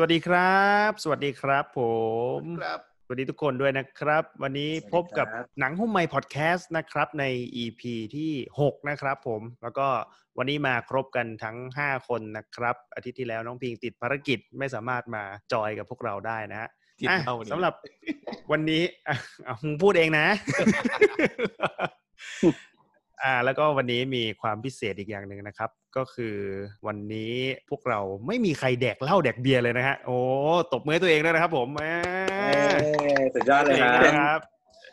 สวัสดีครับ สวัสดีครับ ผมครับสวัสดีทุกคนด้วยนะครับ วันนี้สวัสดีพบกับครับหนังหุ้มไมค์พอดแคสต์นะครับ ใน EP ที่ 6 นะครับผม แล้วก็วันนี้มาครบกันทั้ง 5 คนนะครับ อาทิตย์ที่แล้วน้องพิงติดภารกิจไม่สามารถมาจอยกับพวกเราได้นะฮะกินอะเหล้าเนี่ยสำหรับวันนี้อะเอามึงพูดเองนะ อ่าแล้วก็วันนี้มีความพิเศษอีกอย่างหนึ่งนะครับ ก็คือวันนี้พวกเราไม่มีใครแดกเหล้าแดกเบียร์เลยนะฮะโอ้ตบมือให้ตัวเองด้วยนะครับ ผมอ่าเอ้ยสุดยอดเลยนะครับ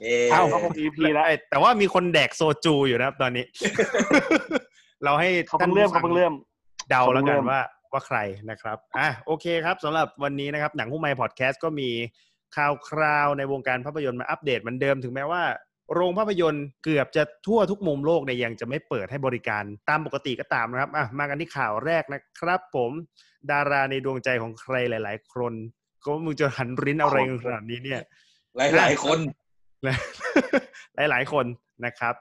เอ้ยเอ้าเขาคง EP แล้วเอ้ยแต่ว่ามีคนแดกโซจูอยู่นะครับ ตอนนี้ เราให้เขาเพิ่งเริ่มท่เขาเพิ่งเริ่ม เดาแล้วกันเขาเพิ่งเริ่มว่าว่าใครนะครับอะโอเคครับสำหรับวันนี้นะครับ หนังหุ้มไมค์พอดแคสต์ก็มีข่าวคราวในวงการภาพยนตร์มาอัปเดตเหมือนเดิมถึงแม้ว่า โรงภาพยนตร์เกือบจะทั่วทุกมุมโลกเนี่ยยังจะไม่เปิดให้บริการตามปกติก็ตามนะครับอะมากันที่ข่าวแรกนะครับ ผมดาราในดวงใจของใครหลาย ๆ คน ก็มึงจะหันริ้นอะไรกันขนาดนี้เนี่ย หลายหลายๆคนหลายหลาย ๆ คนนะครับ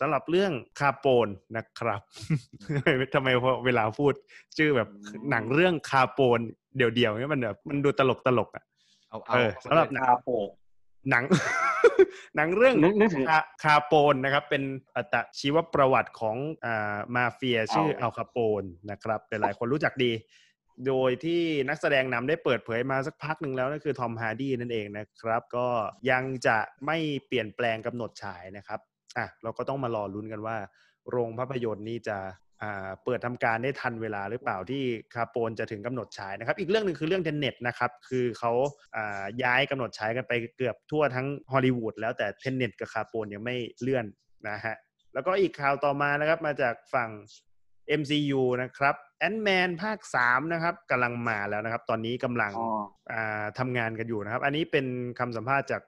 สำหรับเรื่องคาโปนนะครับทำไมพอเวลาพูด ชื่อแบบหนังเรื่องคาโปนเดี่ยวๆเนี่ยมันแบบมันดูตลกตลกๆอะ เอาเออสำหรับหนังคาโปก หนัง หนังเรื่องนึกนึกถึงคาคาโปนนะครับ เป็นอัตชีวประวัติของอ่ามาเฟียชื่อเอาอัลคาโปนนะครับหลายๆคนรู้จักดี โดยที่นักแสดงนำได้เปิดเผยมาสักพักหนึ่งแล้วนั่นคือทอมฮาร์ดีนั่นเองนะครับ ก็ยังจะไม่เปลี่ยนแปลงกำหนดฉายนะครับอะเราก็ต้องมารอลุ้นกันว่า โรงภาพยนตร์นี่จะอ่า เปิดทำการได้ทันเวลาหรือเปล่าที่คาโปนจะถึงกำหนดฉายนะครับ อีกเรื่องหนึ่งคือเรื่อง Tenet นะครับ คือเขาอ่าย้ายกำหนดฉายกันไปเกือบทั่วทั้งฮอลลีวูดแล้วแต่ Tenet กับคาโปนยังไม่เลื่อนนะฮะแล้วก็อีกข่าวต่อมานะครับมาจากฝั่ง MCU นะครับ Ant-Man ภาค 3 นะครับกำลังมาแล้วนะครับ ตอนนี้กำลังอ๋ออ่าทำงานกันอยู่นะครับ อันนี้เป็นคำสัมภาษณ์จาก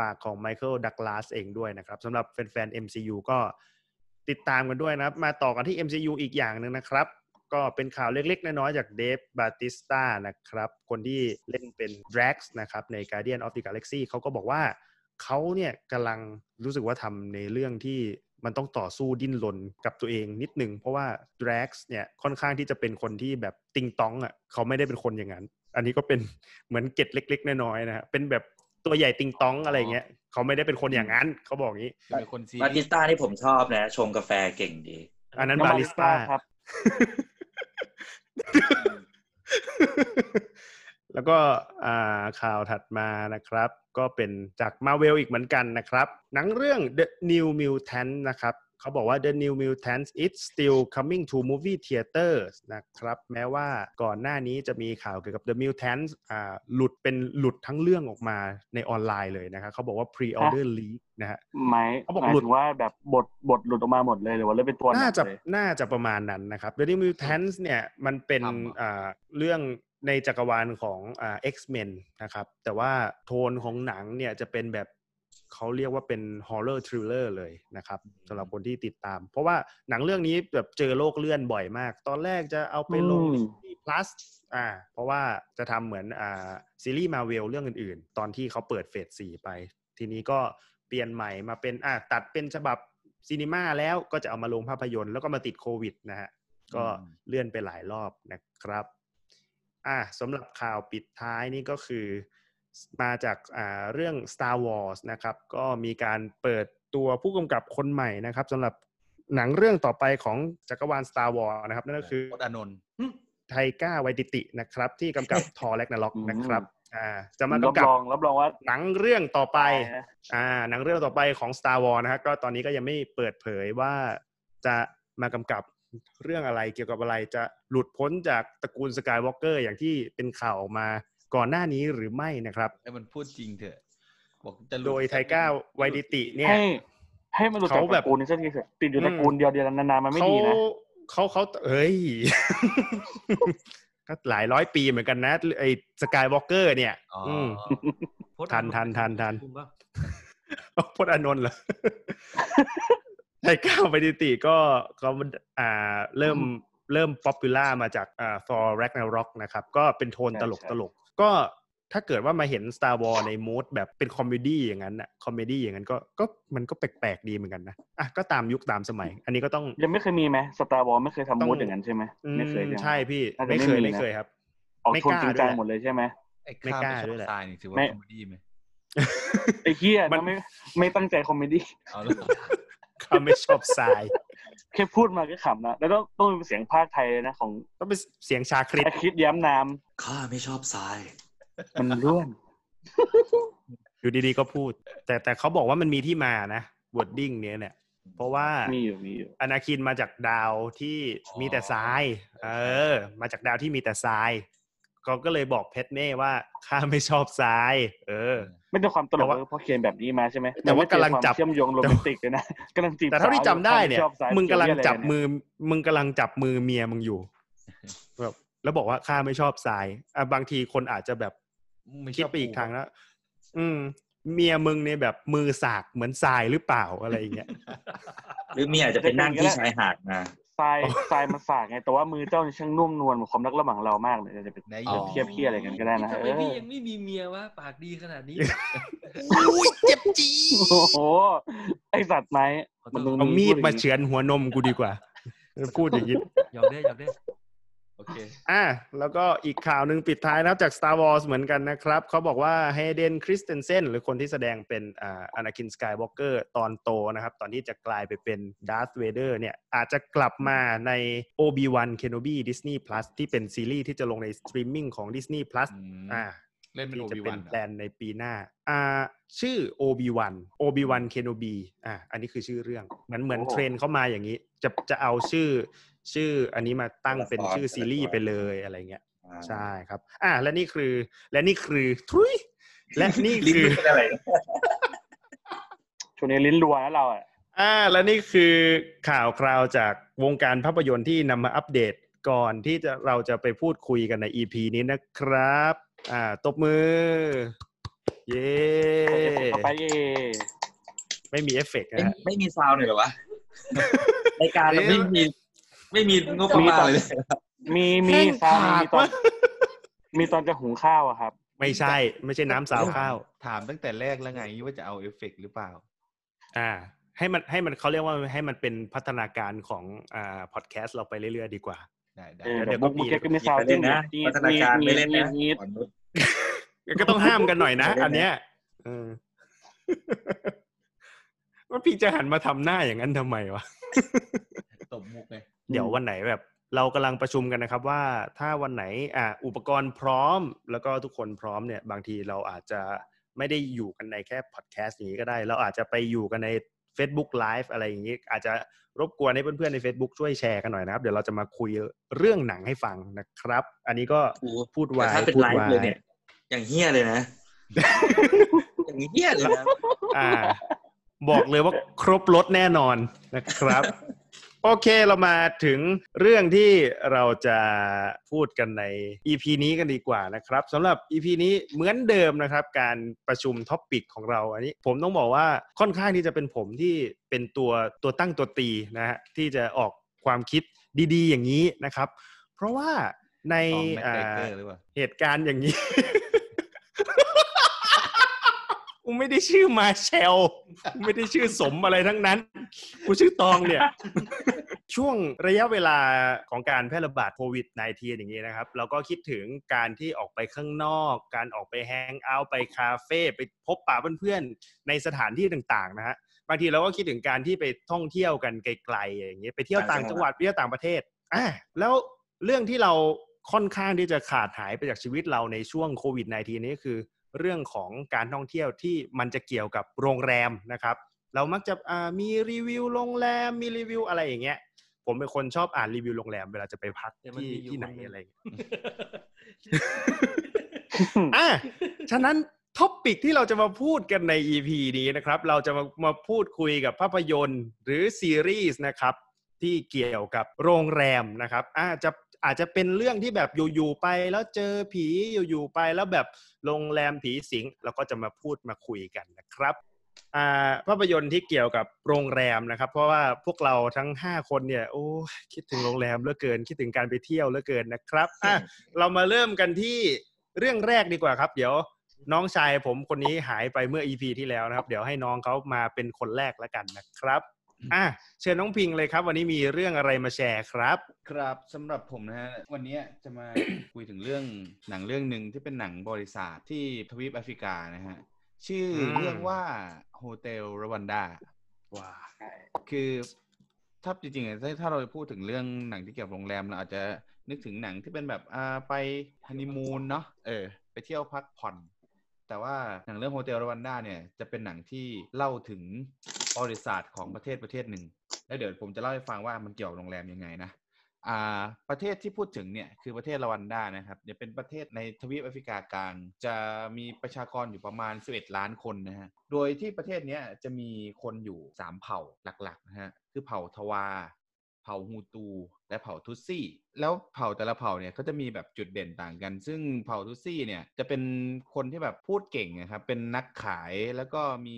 ปากของไมเคิลดักลาสเองด้วยนะครับสำหรับแฟนๆ MCU ก็ ติดตามกันด้วยนะครับ มาต่อกันที่ MCU อีกอย่างหนึ่งนะครับ ก็เป็นข่าวเล็กๆ น้อยๆ จากเดฟบาติสตานะครับ คนที่เล่นเป็น Drax นะครับใน Guardian of the Galaxy เขาก็บอกว่าเขาเนี่ยกำลังรู้สึกว่าทำในเรื่องที่มันต้องต่อสู้ดิ้นรนกับตัวเองนิดนึง เพราะว่า Drax เนี่ยค่อนข้างที่จะเป็นคนที่แบบติงตองอะเขาไม่ได้เป็นคนอย่างนั้น อันนี้ก็เป็นเหมือนเกร็ดเล็ก ๆ น้อยๆนะฮะเป็นแบบ ตัวใหญ่ติงต้องอะไรเงี้ยเขาไม่ได้เป็นคนอย่างนั้นเขาบอกงี้เป็นคนซีบาติสต้าที่ผมชอบนะชงกาแฟเก่งดี อันนั้นน้ำบามันริสต้าครับ แล้วก็อ่าข่าวถัดมานะครับ ก็เป็นจากมาเวลอีกเหมือนกันนะครับ หนังเรื่อง The New Mutant นะครับ เขาบอกว่า The New Mutants it's still coming to movie theaters นะครับ แม้ว่าก่อนหน้านี้จะมีข่าวเกี่ยวกับ The Mutants อ่าหลุดเป็นหลุดทั้งเรื่องออกมาในออนไลน์เลยนะครับเขาบอกว่า pre-order leak นะฮะหมายเขาบอกหมายหลุดถึงว่าแบบบทบทหลุดออกมาหมดเลยหรือว่าเล่นเป็นตัวหน่าจะเลยน่าจะประมาณนั้นนะครับ The New Mutants เนี่ยมันเป็นอ่าเรื่องในจักรวาลของอ่า X-Men นะครับ แต่ว่าโทนของหนังเนี่ยจะเป็นแบบ เขาเรียกว่าเป็น horror thriller เลยนะครับสำหรับคนที่ติดตาม เพราะว่าหนังเรื่องนี้แบบเจอโลกเลื่อนบ่อยมาก ตอนแรกจะเอาไปลงอืม Disney Plus อ่า เพราะว่าจะทำเหมือนอ่าซีรีส์มาเวลเรื่องอื่นๆ ตอนที่เขาเปิดเฟส4ไป ทีนี้ก็เปลี่ยนใหม่มาเป็นอะตัดเป็นฉบับซีนีมาแล้วก็จะเอามาลงภาพยนตร์แล้วก็มาติดโควิดนะฮะก็เลื่อนไปหลายรอบนะครับ อะสำหรับข่าวปิดท้ายนี่ก็คือ มาจากอ่าเรื่อง Star Wars นะครับก็มีการเปิดตัวผู้กำกับคนใหม่นะครับสำหรับหนังเรื่องต่อไปของจักรวาล Star Wars นะครับนั่นก็คือโคตอานนท์ไทก้าไวติตินะครับ ที่กำกับทอร์แลกนาล็อกอืมนะครับอ่าจะมารับกำกับรองรับรองว่าหนังเรื่องต่อไปนะอ่าหนังเรื่องต่อไปของ Star Wars นะฮะก็ตอนนี้ก็ยังไม่เปิดเผยว่าจะมากำกับเรื่องอะไรเกี่ยวกับอะไรจะหลุดพ้นจากตระกูลสกายวอล์กเกอร์อย่างที่เป็นข่าวออกมา ก่อนหน้านี้หรือไม่นะครับไอ้มันพูดจริงเถอะบอกจะหลุโดยไทก้าไวดิติเนี่ยให้ให้มันหลุดจากเขาตแบบระกูลนี้สักทีเถอะติดอยู่อืมตระกูลเดียวเดียวๆนานๆมันไม่เขาดีนะเขาเขาเฮ้ยก็หลายร้อยปีเหมือนกันนะไอ้สกายวอล์กเกอร์เนี่ยอ๋ออืมพจทันทันทันทันคุณปะพจน์อานนท์เหรอไทก้าไวดิติก็เขาอ่าเริ่มเริ่ม popular มาจากอ่า Thor Ragnarok นะครับ ก็เป็นโทนใช่ตลกใช่ตลก ก็ถ้าเกิดว่ามาเห็น Star Wars ใน mood แบบเป็น comedy อย่างนั้นอะ comedy อย่างนั้นก็ก็มันก็แปลกๆดีเหมือนกันนะอะก็ตามยุคตามสมัย อันนี้ก็ต้องยังไม่เคยมีไหม Star Wars ไม่เคยต้องทำ mood อย่างนั้นใช่ไหมอืมไม่เคยใช่ไหมใช่พี่น่าจะไม่เคยไม่มีไม่นะเคยครับออกไม่โทนกล้าจริงด้จัวยงแหละหมดเลยใช่ไหมไอ้ไม่ข้ามกล้าไปชด้วยอบแหละทรายนี่ถือว่าไม่คอมเมดี้ไหมไอ้เฮียมันนะไม่ไม่ตั้งใจคอมเมดี้เอาแล้วเขาไม่ชอบทราย แค่พูดมาก็ขำนะแล้วต้องต้องเป็นเสียงภาคไทยเลยนะของต้องเป็นเสียงชาคริตไอคิดแย้มนามข้าไม่ชอบทราย มันร่วนอยู่ดีๆก็พูด แต่แต่เขาบอกว่ามันมีที่มานะวอร์ดดิ้งเนี้ยเนี่ยเพราะว่ามีอยู่มีอยู่อนาคินมาจากดาวที่มีแต่ทราย เออ มาจากดาวที่มีแต่ทราย เขาก็เลยบอกเพชรเน่ว่าข้าไม่ชอบทราย เออ ไม่ได้ความตลแต่กว่าเลยเพราะเขียนแบบนี้มาใช่ไหมแต่ว่ากำลังจับมันไม่เจอความเชื่อมโยงโรแมนติกเลยนะกำลังจีบแต่เท่าที่จำได้เนี่ยสาวมึงกำลังจับมือมือมึงกำลังจับมือเมียมึงอยู่แบบแล้วบอกว่าข้าไม่ชอบทรายอะบางทีคนอาจจะแบบไม่ชคิดอบไปอีกทางแล้วอืม เมียมึงเนี่ยแบบมือสากเหมือนทรายหรือเปล่าอะไรอย่างเงี้ยหรือเมียอาจจะไปนั่งที่ชายหาดมา ทรายทรายมันสากไงแต่ว่ามือเจ้านี่ช่างนุ่มนวลเหมือนความรักระหว่างเรามากเลยจะเป็นไหนอ๋อเทียบเทียอะไรกันก็ได้นะทำเอไมอพี่ยังไม่มีเมียวะปากดีขนาดนี้ อุ้ยเจ็บจีโอ้โหไอสัตว์ไหมขอโทษมันเอามีดมาเฉือนหัวนมกูดีกว่า พูดอย่างนี้ หยอกได้หยอกได้โอเคอะแล้วก็อีกข่าวหนึ่งปิดท้ายนะครับจาก Star Wars เหมือนกันนะครับ เขาบอกว่าเฮเดนคริสเตนเซนหรือคนที่แสดงเป็นอ่าอนาคินสกายวอล์กเกอร์ตอนโตนะครับ ตอนที่จะกลายไปเป็นดาร์ธเวเดอร์เนี่ยอาจจะกลับมาใน Obi-Wan Kenobi Disney Plus ที่เป็นซีรีส์ที่จะลงในสตรีมมิ่งของ Disney Plus อืมอ่าเล่นเป็นที่โอจะบิเป็วันนแพลนในปีหน้า อ่า ชื่อ Obi-Wan Obi-Wan Kenobi อ่าอันนี้คือชื่อเรื่อง เหมือนเหมือนเทรนด์เข้ามาอย่างนี้ จะจะเอาชื่อ ชื่ออันนี้มาตั้งเป็นชื่อซีรีส์ไปเลยอะไรเงี้ยใช่ครับ อ่าและนี่คือ และนี่คือทุยและนี่ลิ้นคือเป็นอะไรช่วงนี้ลิ้นรัวนะเราอะอ่าและนี่คือข่าวคราวจากวงการภาพยนตร์ที่นำมาอัปเดตก่อนที่จะเราจะไปพูดคุยกันใน EP นี้นะครับ อ่า ตบมือ เย้ต่อไปเอไม่มีเอฟเฟกต์ไม่นะฮะไม่มี sound หน่อยเหรอวะรายการเราไม่มี ไม่มีงบประมาณเลยมีมีแห้งซาวผากมีตอนวะมีตอนจะหุงข้าวอะครับ ไม่ใช่ ไม่ใช่น้ำสาวข้าว ถามตั้งแต่แรกแล้วไงว่าจะเอาเอฟเฟกต์หรือเปล่า อ่า ให้มันให้มันเขาเรียกว่าให้มันเป็นพัฒนาการของอ่าพอดแคสต์เราไปเรื่อยๆดีกว่าได้ได้เออเดี๋เดี๋ยยววก็บุกมีบุกเก็ตก็มีซาวไปเล่นนะที่พัฒนาการไม่เล่นนะมีอ่อนนุชก็ต้องห้ามกันหน่อยนะไม่เล่นนะ อันเนี้ยเออว่าพี่จะหันมาทำหน้าอย่างนั้นทำไมวะตบมุกไง เดี๋ยววันไหนแบบ เรากำลังประชุมกันนะครับว่าถ้าวันไหนอ่าอุปกรณ์พร้อม แล้วก็ทุกคนพร้อมเนี่ย บางทีเราอาจจะไม่ได้อยู่กันในแค่พอดแคสต์อย่างนี้ก็ได้ เราอาจจะไปอยู่กันใน Facebook Live อะไรอย่างนี้ อาจจะรบกวนให้เพื่อนๆใน Facebook ช่วยแชร์กันหน่อยนะครับ เดี๋ยวเราจะมาคุยเรื่องหนังให้ฟังนะครับ อันนี้ก็โอ้โหพูดแต่ไว้ถ้าเป็นพูดไลไว้ฟ์เลยเนี่ย อย่างเฮี้ยเลยนะ อย่างเฮี้ยเลยนะอ่า บอกเลยว่าครบรถแน่นอนนะครับ โอเคเรามาถึงเรื่องที่เราจะพูดกันใน EP นี้กันดีกว่านะครับสำหรับ EP นี้เหมือนเดิมนะครับ การประชุม topic ของเราอันนี้ ผมต้องบอกว่าค่อนข้างที่จะเป็นผมที่เป็นตัวตัวตั้งตัวตีนะฮะที่จะออกความคิดดี ๆ อย่างนี้นะครับ เพราะว่าในตองแม็กอ่าไกเกอร์หรือเปล่าเหตุการณ์อย่างนี้กู ไม่ได้ชื่อมาเชลกูไม่ได้ชื่อสมอะไรทั้งนั้น กูชื่อตองเนี่ย ช่วงระยะเวลาของการแพร่ระบาดโควิด -19 อย่างนี้นะครับ เราก็คิดถึงการที่ออกไปข้างนอก การออกไปแฮงเอาท์ไปคาเฟ่ไปพบปะเพื่อนๆ ในสถานที่ต่างๆนะฮะบางทีเราก็คิดถึงการที่ไปท่องเที่ยวกันไกลๆอย่างเงี้ยไปเที่ยวต่างจังหวัดไปเที่ยวต่างประเทศอ่าแล้วเรื่องที่เราค่อนข้างที่จะขาดหายไปจากชีวิตเราในช่วงโควิด -19 นี้คือ เรื่องของการท่องเที่ยวที่มันจะเกี่ยวกับโรงแรมนะครับ เรามักจะอ่ามีรีวิวโรงแรมมีรีวิวอะไรอย่างเงี้ย ผมเป็นคนชอบอ่านรีวิวโรงแรมเวลาจะไปพักแต่มันที่มีอยู่ที่ไหนคนหนึ่งอะไรอย่างเงี้ยอะฉะนั้น topic ที่เราจะมาพูดกันใน EP นี้นะครับ เราจะมามาพูดคุยกับภาพยนตร์หรือซีรีส์นะครับที่เกี่ยวกับโรงแรมนะครับอาจจะ อาจจะเป็นเรื่องที่แบบอยู่ๆไปแล้วเจอผีอยู่ๆไปแล้วแบบโรงแรมผีสิงเราก็จะมาพูดมาคุยกันนะครับอ่าภาพยนตร์ที่เกี่ยวกับโรงแรมนะครับ เพราะว่าพวกเราทั้ง 5 คนเนี่ยโอ้คิดถึงโรงแรมเหลือเกิน คิดถึงการไปเที่ยวเหลือเกินนะครับอะเรามาเริ่มกันที่เรื่องแรกดีกว่าครับ เดี๋ยวน้องชายผมคนนี้หายไปเมื่อ EP ที่แล้วนะครับ เดี๋ยวให้น้องเขามาเป็นคนแรกแล้วกันนะครับ อะเชิญน้องพิงเลยครับ วันนี้มีเรื่องอะไรมาแชร์ครับ ครับสำหรับผมนะฮะวันนี้จะมา คุยถึงเรื่องหนังเรื่องหนึ่งที่เป็นหนังบริษัทที่ทวีปแอฟริกานะฮะชื่ออมเรื่องว่าโฮเทลรวันดาว้าคือถ้าจริงๆอะถ้าถ้าเราพูดถึงเรื่องหนังที่เกี่ยวกับโรงแรมเราอาจจะนึกถึงหนังที่เป็นแบบอ่าไปฮันนีมูนเนาะเออ ไปเที่ยวพักผ่อน แต่ว่าหนังเรื่องโฮเทลรวันดาเนี่ยจะเป็นหนังที่เล่าถึงบริษัทของประเทศประเทศหนึ่ง แล้วเดี๋ยวผมจะเล่าให้ฟังว่ามันเกี่ยวกับโรงแรมยังไงนะอ่าประเทศที่พูดถึงเนี่ยคือประเทศรวันดานะครับเดี๋ยเป็นประเทศในทวีปแอฟริกากลาง จะมีประชากรอยู่ประมาณ 11 ล้านคนนะฮะโดยที่ประเทศเนี้ยจะมีคนอยู่ 3 เผ่าหลักๆนะฮะคือเผ่าทวา เผ่าฮูตู และเผ่าทุตซี่ แล้วเผ่าแต่ละเผ่าเนี่ยก็จะมีแบบจุดเด่นต่างกัน ซึ่งเผ่าทุตซี่เนี่ยจะเป็นคนที่แบบพูดเก่งนะครับ เป็นนักขายแล้วก็มี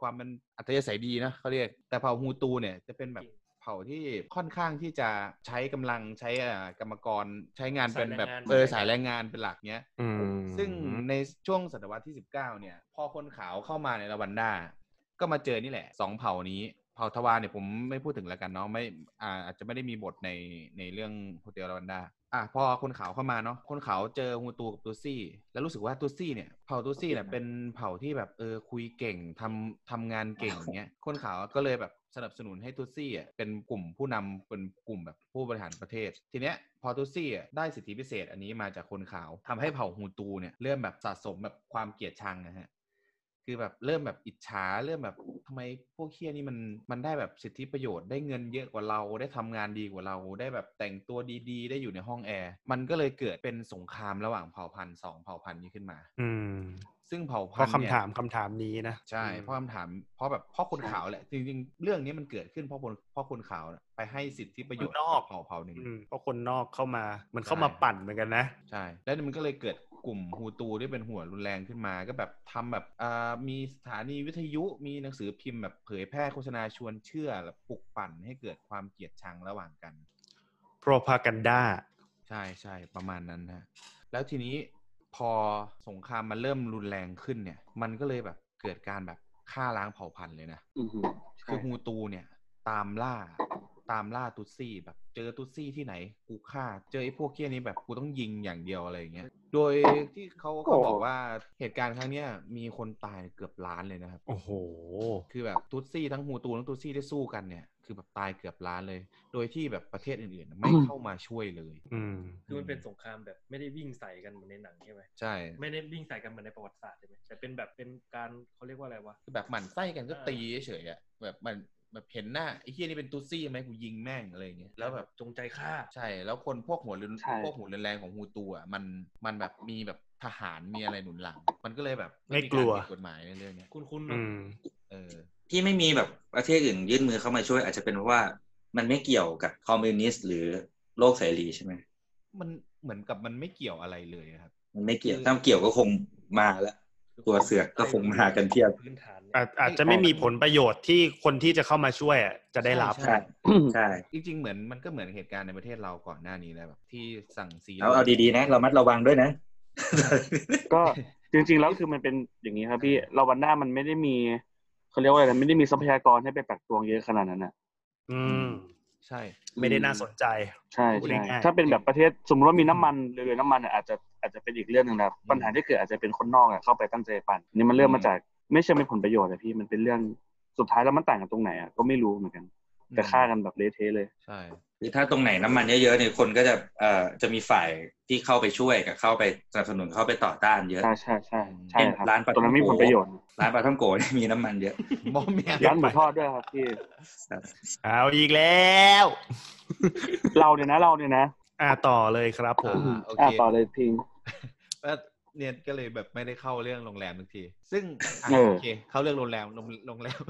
ความเป็นอัธยาศัยดีนะเขาเรียก แต่เผ่าฮูตูเนี่ยจะเป็นแบบเผ่าที่ค่อนข้างที่จะใช้กำลังใช้อ่ากรรมกรใช้งานเป็นแบบสายแรงงานเออสายแรงงานเป็นหลักเนี้ยอืมซึ่งในช่วงศตวรรษที่ 19 เนี่ย พอคนขาวเข้ามาในรวันดาก็มาเจอนี่แหละสองเผ่านี้ เผ่าทวารเนี่ยผมไม่พูดถึงแล้วกันเนาะไม่อ่าอาจจะไม่ได้มีบทในในเรื่องโฮเทลรวันดาอะพอคนขาวเข้ามาเนาะคนขาวเจอฮูตูกับตูซี่ แล้วรู้สึกว่าตูซี่เนี่ยเผ่าตูซี่เนี่ยเป็นเผ่าที่แบบเออคุยเก่งทำทำงานเก่งเงี้ยคนขาวก็เลยแบบสนับสนุนให้ตูซี่อะเป็นกลุ่มผู้นำเป็นกลุ่มแบบผู้บริหารประเทศ ทีเนี้ยพอตูซี่อะได้สิทธิพิเศษอันนี้มาจากคนขาวทำให้เผ่าฮูตูเนี่ยเริ่มแบบสะสมแบบความเกลียดชังนะฮะ คือแบบเริ่มแบบอิจฉาเริ่มแบบทำไมพวกเคียนี่มันมันได้แบบสิทธิประโยชน์ได้เงินเยอะกว่าเราได้ทำงานดีกว่าเราได้แบบแต่งตัวดีๆ ได้อยู่ในห้องแอร์มันก็เลยเกิดเป็นสงครามระหว่างเผ่าพันธุ์สองเผ่าพันธุ์นี้ขึ้นมา อืมซึ่งเผ่าเพพันราะธุ์คำเนี่ยถามคำถามนี้นะใช่อืมเพราะคำถามเพราะแบบเพราะคนขาวแหละจริงๆ เรื่องนี้มันเกิดขึ้นเพราะคนเพราะคนขาวน่ะไปให้สิทธิประโยชน์กับเผ่าเผ่าหนึ่งอืมเพราะคนนอกเข้ามามันใช่เข้ามาปั่นเหมือนกันนะใช่แล้วมันก็เลยเกิด กลุ่มฮูตูที่เป็นหัวรุนแรงขึ้นมา ก็แบบทำแบบอ่ามีสถานีวิทยุมีหนังสือพิมพ์แบบเผยแพร่โฆษณาชวนเชื่อแล้วปลุกปั่นให้เกิดความเกลียดชังระหว่างกัน propaganda ใช่ใช่ประมาณนั้นฮะแล้วทีนี้พอสงครามมันเริ่มรุนแรงขึ้นเนี่ย มันก็เลยแบบเกิดการแบบฆ่าล้างเผ่าพันธุ์เลยนะอือหือใช่คือฮูตูเนี่ย ตามล่าตามล่าตุตซี่แบบ เจอตุตซี่ที่ไหนกูฆ่า เจอไอ้พวกเคี้ยนี้แบบกูต้องยิงอย่างเดียวอะไรอย่างเงี้ย โดยที่เขาเขาบอกว่าเหตุการณ์ครั้งเนี้ยมีคนตายเกือบล้านเลยนะครับ โอ้โห คือแบบตุตซี่ทั้งฮูตูทั้งตุตซี่ได้สู้กันเนี่ยคือแบบตายเกือบล้านเลย โดยที่แบบประเทศอื่นๆ ไม่เข้ามาช่วยเลย อืมคือมันเป็นสงครามแบบไม่ได้วิ่งใส่กันเหมือนในหนังใช่ไหมใช่ ไม่ได้วิ่งใส่กันเหมือนในประวัติศาสตร์ใช่ไหมแต่เป็นแบบเป็นการเขาเรียกว่าอะไรวะ คือแบบหมั่นไส้กันก็อ่าตีเฉยๆอะแบบมัน แบบเห็นหน้าไอ้เฮียนี่เป็นตุตซี่ไหมกูยิงแม่งอะไรอย่างเงี้ยแล้วแบบจงใจฆ่าใช่ แล้วคนพวกหัวรุนใช่พวกหัวรุนแรงของฮูตูอะมันมันแบบมีแบบทหารมีอะไรหนุนหลัง มันก็เลยแบบไม่กลัวารผิดกฎหมายในเรื่องเนี้ยคุณคุณอืมเออที่ไม่มีแบบประเทศอื่นยื่นมือเข้ามาช่วย อาจจะเป็นเพราะว่ามันไม่เกี่ยวกับคอมมิวนิสต์หรือโลกเสรีใช่ไหมมันเหมือนกับมันไม่เกี่ยวอะไรเลยครับ มันไม่เกี่ยวถ้าเกี่ยวก็คงมาแล้วตัวเสือกก็คงมากันเทียบพื้นฐานเนี่ย อาจอาจจะไม่มีผลประโยชน์ที่คนที่จะเข้ามาช่วยอะจะได้รับใช่ใช่จริงๆเหมือนมันก็เหมือนเหตุการณ์ในประเทศเราก่อนหน้านี้แล้วแบบที่สั่งซีเอาเอาดีๆนะ เรามัดระวังด้วยนะ ก็จริง ๆ แล้วคือมันเป็นอย่างนี้ครับพี่เราวันหน้ามันไม่ได้มีเขาเรียกว่าอะไรนะไม่ได้มีทรัพยากรให้ไปตักตวงเยอะขนาดนั้นอะ อืม ใช่ ไม่ได้น่าสนใจ ใช่พูดใช่ง่ายๆถ้าเป็นแบบประเทศสมมติว่ามีน้ำมันเรือน้ำมันอะอาจจะอาจจะเป็นอีกเรื่องหนึ่งนะครับปัญหาที่เกิดอาจจะเป็นคนนอกอะเข้าไปตั้งใจปั่นนี่มันเริ่มมาจาก ไม่ใช่เป็นผลประโยชน์อะพี่มันเป็นเรื่องสุดท้ายแล้วมันต่างกันตรงไหนอะก็ไม่รู้เหมือนกัน แต่ฆ่ากันแบบเละเทะเลยใช่คือถ้าตรงไหนน้ำมันเยอะๆเนี่ยคนก็จะเอ่อจะมีฝ่ายที่เข้าไปช่วยกับเข้าไปสนับสนุนเข้าไปต่อต้านเยอะ ใช่ใช่ใช่ใช่ครับร้านปลาตรงนั้นมีผลประโยชน์ร้านปลาท่องโกะเนี่ยมีน้ำมันเยอะมอมแมนร้านหมูทอดด้วยครับพี่เอาอีกแล้ว เราเนี่ยนะเราเนี่ยนะ อ่าต่อเลยครับผมอ่าโออะเคต่อเลยพิงก็ เนี่ยก็เลยแบบไม่ได้เข้าเรื่องโรงแรมทุกที ซึ่งอะเออโอเค เข้าเรื่องโรงแรมโรงโรงแรม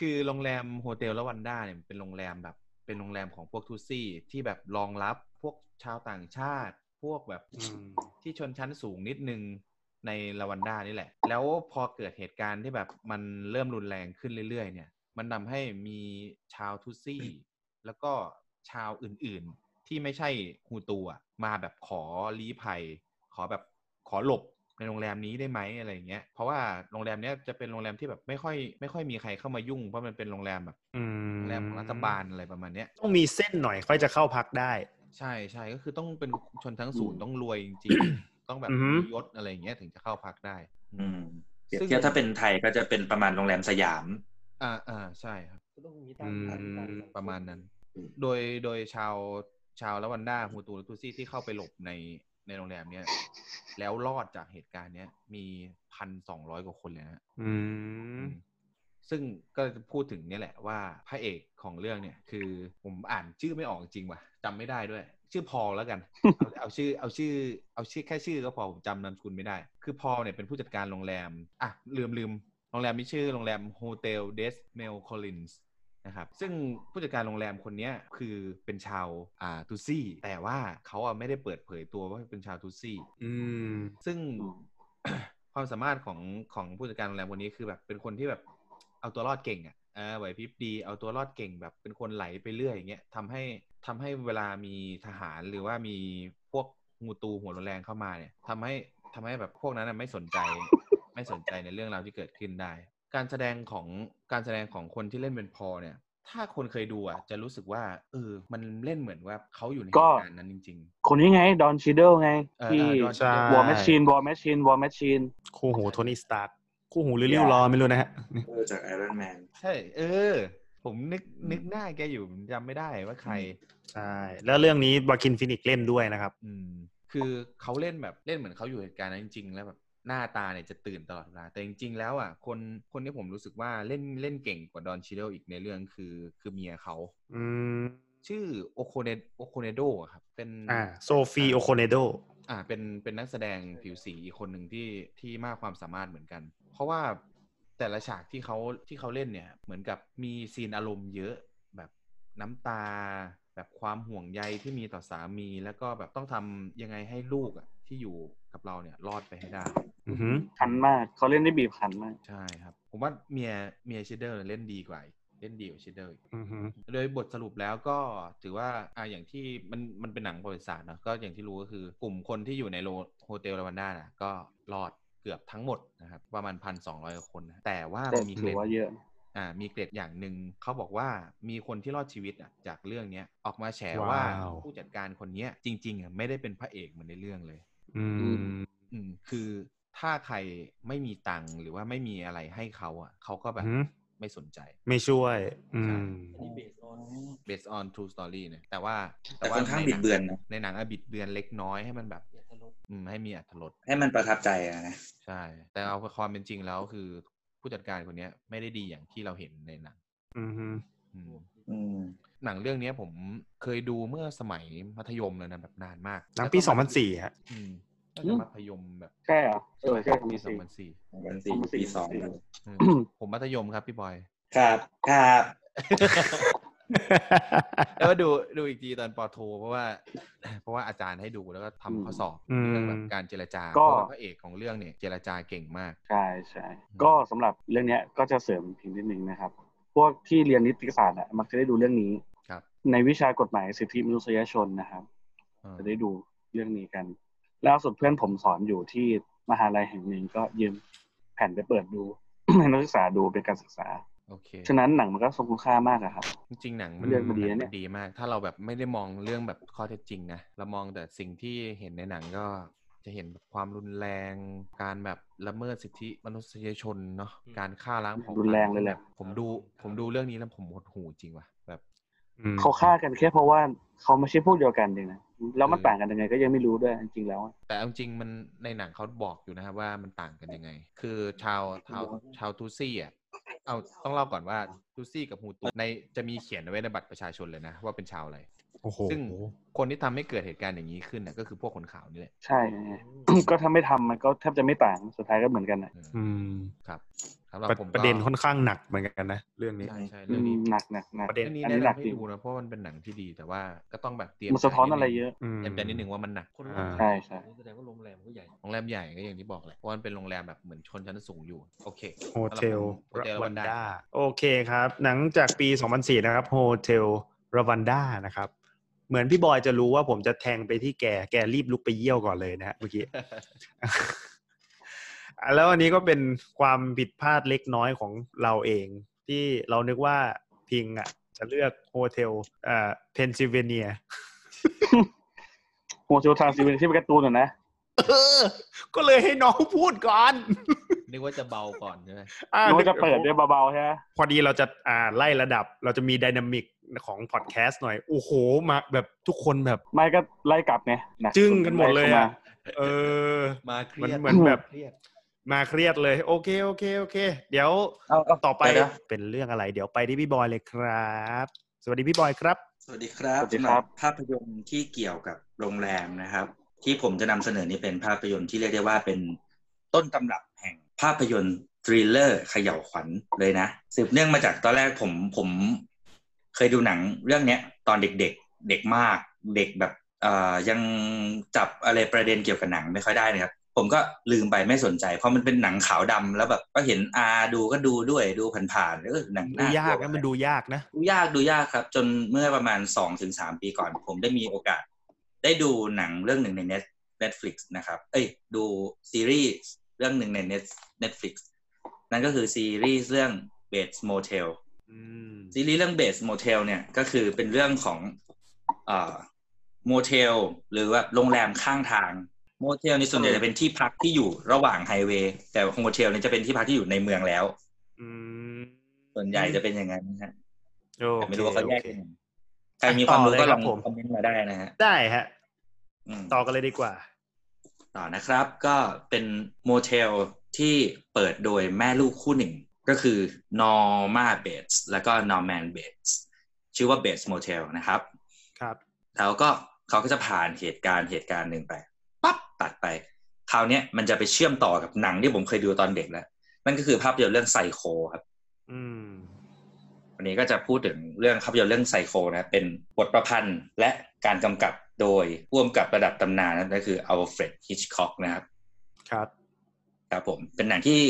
คือโรงแรม Hotel Rwanda เนี่ยเป็นโรงแรมแบบ เป็นโรงแรมของพวกทูซี่ที่แบบรองรับพวกชาวต่างชาติ พวกแบบอืมที่ชนชั้นสูงนิดนึงในลาวันด้านี่แหละ แล้วพอเกิดเหตุการณ์ที่แบบมันเริ่มรุนแรงขึ้นเรื่อยๆ เนี่ย มันทำให้มีชาวทุตซี่ แล้วก็ชาวอื่นๆ ที่ไม่ใช่ฮูตูอะมาแบบขอลี้ภัย ขอแบบ ขอหลบในโรงแรมนี้ได้ไหมอะไรอย่างเงี้ย เพราะว่าโรงแรมเนี้ยจะเป็นโรงแรมที่แบบไม่ค่อย ไม่ค่อยมีใครเข้ามายุ่งเพราะมันเป็นโรงแรมแบบอืมโรงแรมของรัฐบาลอะไรประมาณเนี้ยต้องมีเส้นหน่อยค่อยจะเข้าพักได้ ใช่ใช่ก็คือต้องเป็นชนทั้งศูนย์ต้องรวยจริงๆต้องแบบอือฮึมียศอะไรอย่างเงี้ยถึงจะเข้าพักได้ อืมเปรียบซึ่งเทียบถ้าเป็นไทยก็จะเป็นประมาณโรงแรมสยาม อ่าอ่าใช่ครับก็ต้องมีตามอืมตามตามสังคประมาณนั้นอืมโดยโดยชาวชาวละวันด้าฮูตูและทูซี่ที่เข้าไปหลบใน ในโรงแรมเนี้ยแล้วรอดจากเหตุการณ์เนี้ยมีพันสองร้อยกว่าคนเลยนะอืมซึ่งก็จะพูดถึงเนี่ยแหละว่าพระเอกของเรื่องเนี่ย คือผมอ่านชื่อไม่ออกจริงว่ะจำไม่ได้ด้วย ชื่อพอลแล้วกัน เอาเอาชื่อเอาชื่อ เอาชื่อแค่ชื่อก็พอผมจำนามสกุลไม่ได้ คือพอลเนี่ยเป็นผู้จัดการโรงแรม อะลืมลืมโรงแรมมีชื่อโรงแรม Hotel des Mille Collines นะครับซึ่งผู้จัดการโรงแรมคนเนี้ยคือเป็นชาวอ่าทูซี่ แต่ว่าเขาอะไม่ได้เปิดเผยตัวว่าเป็นชาวทูซี่ อืม ซึ่งอืมความสามารถของของผู้จัดการโรงแรมคนนี้คือแบบเป็นคนที่แบบเอาตัวรอดเก่งอะเออไหวพริบดีเอาตัวรอดเก่งแบบเป็นคนไหลไปเรื่อยอย่างเงี้ยทำให้ทำให้เวลามีทหารหรือว่ามีพวกงูตูหัวรุนแรงเข้ามาเนี่ยทำให้ทำให้แบบพวกนั้นนะไม่สนใจไม่สนใจในเรื่องราวที่เกิดขึ้นได้ การแสดงของการแสดงของคนที่เล่นเป็นพอเนี่ย ถ้าคนเคยดูอะจะรู้สึกว่า เออ มันเล่นเหมือนว่าเขาอยู่ในเหก็ตุการณ์นั้นจริงคนนี้ไง Don Cheadle ไงเออที่เออ Don ใช่ War Machine War Machine War Machineคู่หู Tony Stark คู่หูลิลิวรอไม่รู้นะฮะเออจาก Iron Man ใช่ เออ ผมนึกนึกหน้าแกอยู่ผมจำไม่ได้ว่าใคร ใช่ แล้วเรื่องนี้ Joaquin Phoenix เล่นด้วยนะครับ อืมคือเขาเล่นแบบเล่นเหมือนเขาอยู่เหตุการณ์นั้นจริง ๆ แล้วแบบ หน้าตาเนี่ยจะตื่นตลอดเวลาแต่จริงๆแล้วอะคนคนที่ผมรู้สึกว่าเล่นเล่นเก่งกว่า Don Cheadle อีกในเรื่องคือ คือเมียเขาอืมชื่อโอโคเนโอโคเนโดครับเป็นอ่าโซฟีโอโคเนโดอ่าเป็นเป็นนักแสดงผิวสีอีกคนหนึ่งที่ที่มากความสามารถเหมือนกัน เพราะว่าแต่ละฉากที่เขาที่เขาเล่นเนี่ย เหมือนกับมีซีนอารมณ์เยอะแบบน้ำตา แบบความห่วงใยที่มีต่อสามี แล้วก็แบบต้องทำยังไงให้ลูกอะที่อยู่ กับเราเนี่ยรอดไปให้ได้อือหือคั้นมากเขาเล่นได้บีบคั้นมากใช่ครับ ผมว่าเมียเมีย Cheadle เล่นดีกว่าอีกเล่นดีกว่า Cheadle อีกอือหือโดยบทสรุปแล้วก็ถือว่าอ่าอย่างที่มันมันเป็นหนังประวัติศาสตร์เนอะก็อย่างที่รู้ก็คือกลุ่มคนที่อยู่ในโร Hotel Rwanda นะก็รอดเกือบทั้งหมดนะครับประมาณพันสองร้อยคนนะแต่ว่าแต่มันมีเกถืร็อดว่าเยอะอ่ามีเกร็ดอย่างหนึ่งเขาบอกว่ามีคนที่รอดชีวิตอะจากเรื่องเนี้ยออกมาแฉว่าว้าผู้จัดการคนเนี้ยจริงๆอะไม่ได้เป็นพระเอกเหมือนในเรื่องเลย อืม อืม คือถ้าใครไม่มีตังค์หรือว่าไม่มีอะไรให้เขาอะเขาก็แบบอือหือไม่สนใจ ไม่ช่วย อืมอันนี้เบสออน based on true story เนี่ยแต่ว่าแต่ค่อนข้างในบิหดงเบือนนะในหนังอะบิดเบือนเล็กน้อยให้มันแบบอย่าทะลุอืมให้มีอรรถรสให้มันประทับใจอะนะ ใช่ แต่เอาความเป็นจริงแล้วคือผู้จัดการคนเนี้ย ไม่ได้ดีอย่างที่เราเห็นในหนัง อือหืออืมอืม หนังเรื่องเนี้ยผมเคยดูเมื่อสมัยมัธยมเลยนะแบบนานมากหนังปีแล้วก็2004ฮะอืมน่าอืจะมมัธยมแบบใช่เหรอเออใช่ปีมีสอสี่งพันสี่วันสี่ปีสองอืมผมมัธยมครับพี่บอยครับครับแล้วก็ดูดูอีกทีตอนปอโท เพราะว่า เพราะว่าอาจารย์ให้ดูแล้วก็ทำข้อสอบอืมเรื่องแบบการเจรจาก็เพราะว่าพระเอกของเรื่องเนี่ยเจรจาเก่งมากใช่ใช่ก็สำหรับเรื่องเนี้ยก็จะเสริมเพียงนิดนึงนะครับ พวกที่เรียนนิติศาสตร์อะมักจะได้ดูเรื่องนี้ครับ ในวิชากฎหมายสิทธิมนุษยชนนะครับเออจะได้ดูเรื่องนี้กันแล้วสุดเพื่อนผมสอนอยู่ที่มหาลัยแห่งหนึ่งก็ยืมแผ่นไปเปิดดูให้นักศึกษาดูเป็นการศึกษาโอเคฉะนั้นหนังมันก็ทรงคุณค่ามากอะครับ จริงๆหนังมันเรื่องมันดีหนันะงเนี่มัยนดีมาก ถ้าเราแบบไม่ได้มองเรื่องแบบข้อเท็จจริงนะเรามองแต่สิ่งที่เห็นในหนังก็จะเห็นแบบความรุนแรง การแบบละเมิดสิทธิมนุษยชนเนาะการฆ่าล้างเผ่าพันธุ์รุนแรงเลยแหละผมดูผมดูเรื่องนี้แล้วผมหดหูจริงว่ะแบบอืม เขาฆ่ากันแค่เพราะว่าเขาไม่ใช่พวกเดียวกันเองนะแล้วมันคือต่างกันยังไงก็ยังไม่รู้ด้วยจริงๆแล้วอะแต่เอาจริงมันในหนังเขาบอกอยู่นะครับว่ามันต่างกันยังไง คือชาวชาวชาวทูซี่อะเอาต้องเล่าก่อนว่าทูซี่กับฮูตูในจะมีเขียนไว้ในบัตรประชาชนเลยนะ ว่าเป็นชาวอะไรโอ้โหซึ่งคนที่ทำให้เกิดเหตุการณ์อย่างนี้ขึ้นน่ะก็คือพวกคนขาวนี่แหละใช่ไงก็ถ้าไม่ทำมันก็แทบจะไม่ต่างสุดท้ายก็เหมือนกันนะเอออืมครับ สำหรับประผมก็ประเด็นค่อนข้างหนักเหมือนกันนะเรื่องนี้ใช่ใช่อืเรื่องนี้มหนักหนักหนักประเด็นเรื่องนี้อันนี้แนะหนักนำให้จริงดูนะเพราะมันเป็นหนังที่ดีแต่ว่าก็ต้องแบบเตรียมมันสะท้อนใจดงอะไรเยอะอืมเตรียมใจนิดนึงว่ามันหนักคนอ่าใช่ใช่แสดงว่าโรงแรมก็ใหญ่โรงแรมใหญ่ก็อย่างที่บอกแหละเพราะมันเป็นโรงแรมแบบเหมือนชนชั้นสูงอยู่โอเค Hotel Hotel Rwandaโอเคครับ หนังจากปี 2004 นะครับ Hotel Rwanda นะครับเหมือนพี่บอยจะรู้ว่าผมจะแทงไปที่แก แกรีบลุกไปเยี่ยวก่อนเลยนะฮะเมื่อกี้อะ แล้วอันนี้ก็เป็นความผิดพลาดเล็กน้อยของเราเอง ที่เรานึกว่าพิงอะ จะเลือก Hotel อ่า Pennsylvania Hotel Transylvania ที่เป็นการ์ตูนอะนะเออ ก็เลยให้น้องพูดก่อน นึกว่าจะเบาก่อนใช่ไหมอ่านึกว่าจะเปิดด้วยเบาๆใช่ไหมพอดีเราจะอ่าไล่ระดับ เราจะมี dynamicของพอดแคสต์หน่อย โอ้โห มาแบบทุกคนแบบ ไม่ก็ไล่กลับไงนะจึ้งกันหมดเลยไข้าอะเออ มาเครียดมันเหมือนแบบเครียด มาเครียดเลย โอเคโอเคโอเค เดี๋ยวเอาเอาต่อไปเดี๋ยวเป็นเรื่องอะไร เดี๋ยวไปที่พี่บอยเลยครับ สวัสดีพี่บอยครับ สวัสดีครับสวัสดีครับสำหรับภาพยนตร์ที่เกี่ยวกับโรงแรมนะครับ ที่ผมจะนำเสนอนี้เป็นภาพยนตร์ที่เรียกได้ว่าเป็นต้นตำรับแห่งภาพยนตร์ thriller เขย่าขวัญเลยนะสืบเนื่องมาจากตอนแรกผมผมเคยดูหนังเรื่องเนี้ย ตอนเด็กๆเด็กมาก เด็กแบบเอ่อยังจับอะไรประเด็นเกี่ยวกับหนังไม่ค่อยได้นะครับ ผมก็ลืมไปไม่สนใจเพราะมันเป็นหนังขาวดำแล้วแบบก็เห็นอาดูก็ดูด้วยดูผ่านๆเออหนังดูน่ากยากลัวนะมันดูยากนะดูยากดูยากครับ จนเมื่อประมาณสองถึงสามปีก่อน ผมได้มีโอกาส ได้ดูหนังเรื่องหนึ่งใน Net Netflix นะครับ เอ้ย ดูซีรีส์เรื่องหนึ่งใน Net Netflix นั่นก็คือซีรีส์เรื่อง Bates Motel อืมซีรีส์เรื่อง Bates Motel เนี่ยก็คือเป็นเรื่องของเอ่อโมเทลหรือว่าโรงแรมข้างทาง โมเทลนี่ส่วนใหญ่จะเป็นที่พักที่อยู่ระหว่างไฮเวย์แต่ hotel นี่จะเป็นที่พักที่อยู่ในเมืองแล้ว อืมส่วนใหญ่จะเป็นอย่างนั้นนะฮะโอแต่เคไม่รู้ว่าเขาแยกโอเคยังไงใครมีความรู้ต่อเลยก็คลรัอบงผมคอมเมนต์มาได้นะฮะได้ฮะอืมต่อกันเลยดีกว่า ต่อนะครับ ก็เป็นโมเทลที่เปิดโดยแม่ลูกคู่หนึ่ง ก็คือ Norma Bates แล้วก็ Norman Bates ชื่อว่า Bates Motel นะครับ ครับ แล้วก็เขาก็จะผ่านเหตุการณ์เหตุการณ์หนึ่งไปปั๊บ ตัดไป คราวเนี้ยมันจะไปเชื่อมต่อกับหนังที่ผมเคยดูตอนเด็กแล้ว นั่นก็คือภาพยนตร์เรื่องไซโคครับ อืมวันนี้ก็จะพูดถึงเรื่องภาพยนตร์เรื่องไซโคนะ เป็นบทประพันธ์และการกำกับโดยร่วมกับระดับตำนานนั่นก็คือ Alfred Hitchcock นะครับ ครับ ครับผม เป็นหนังที่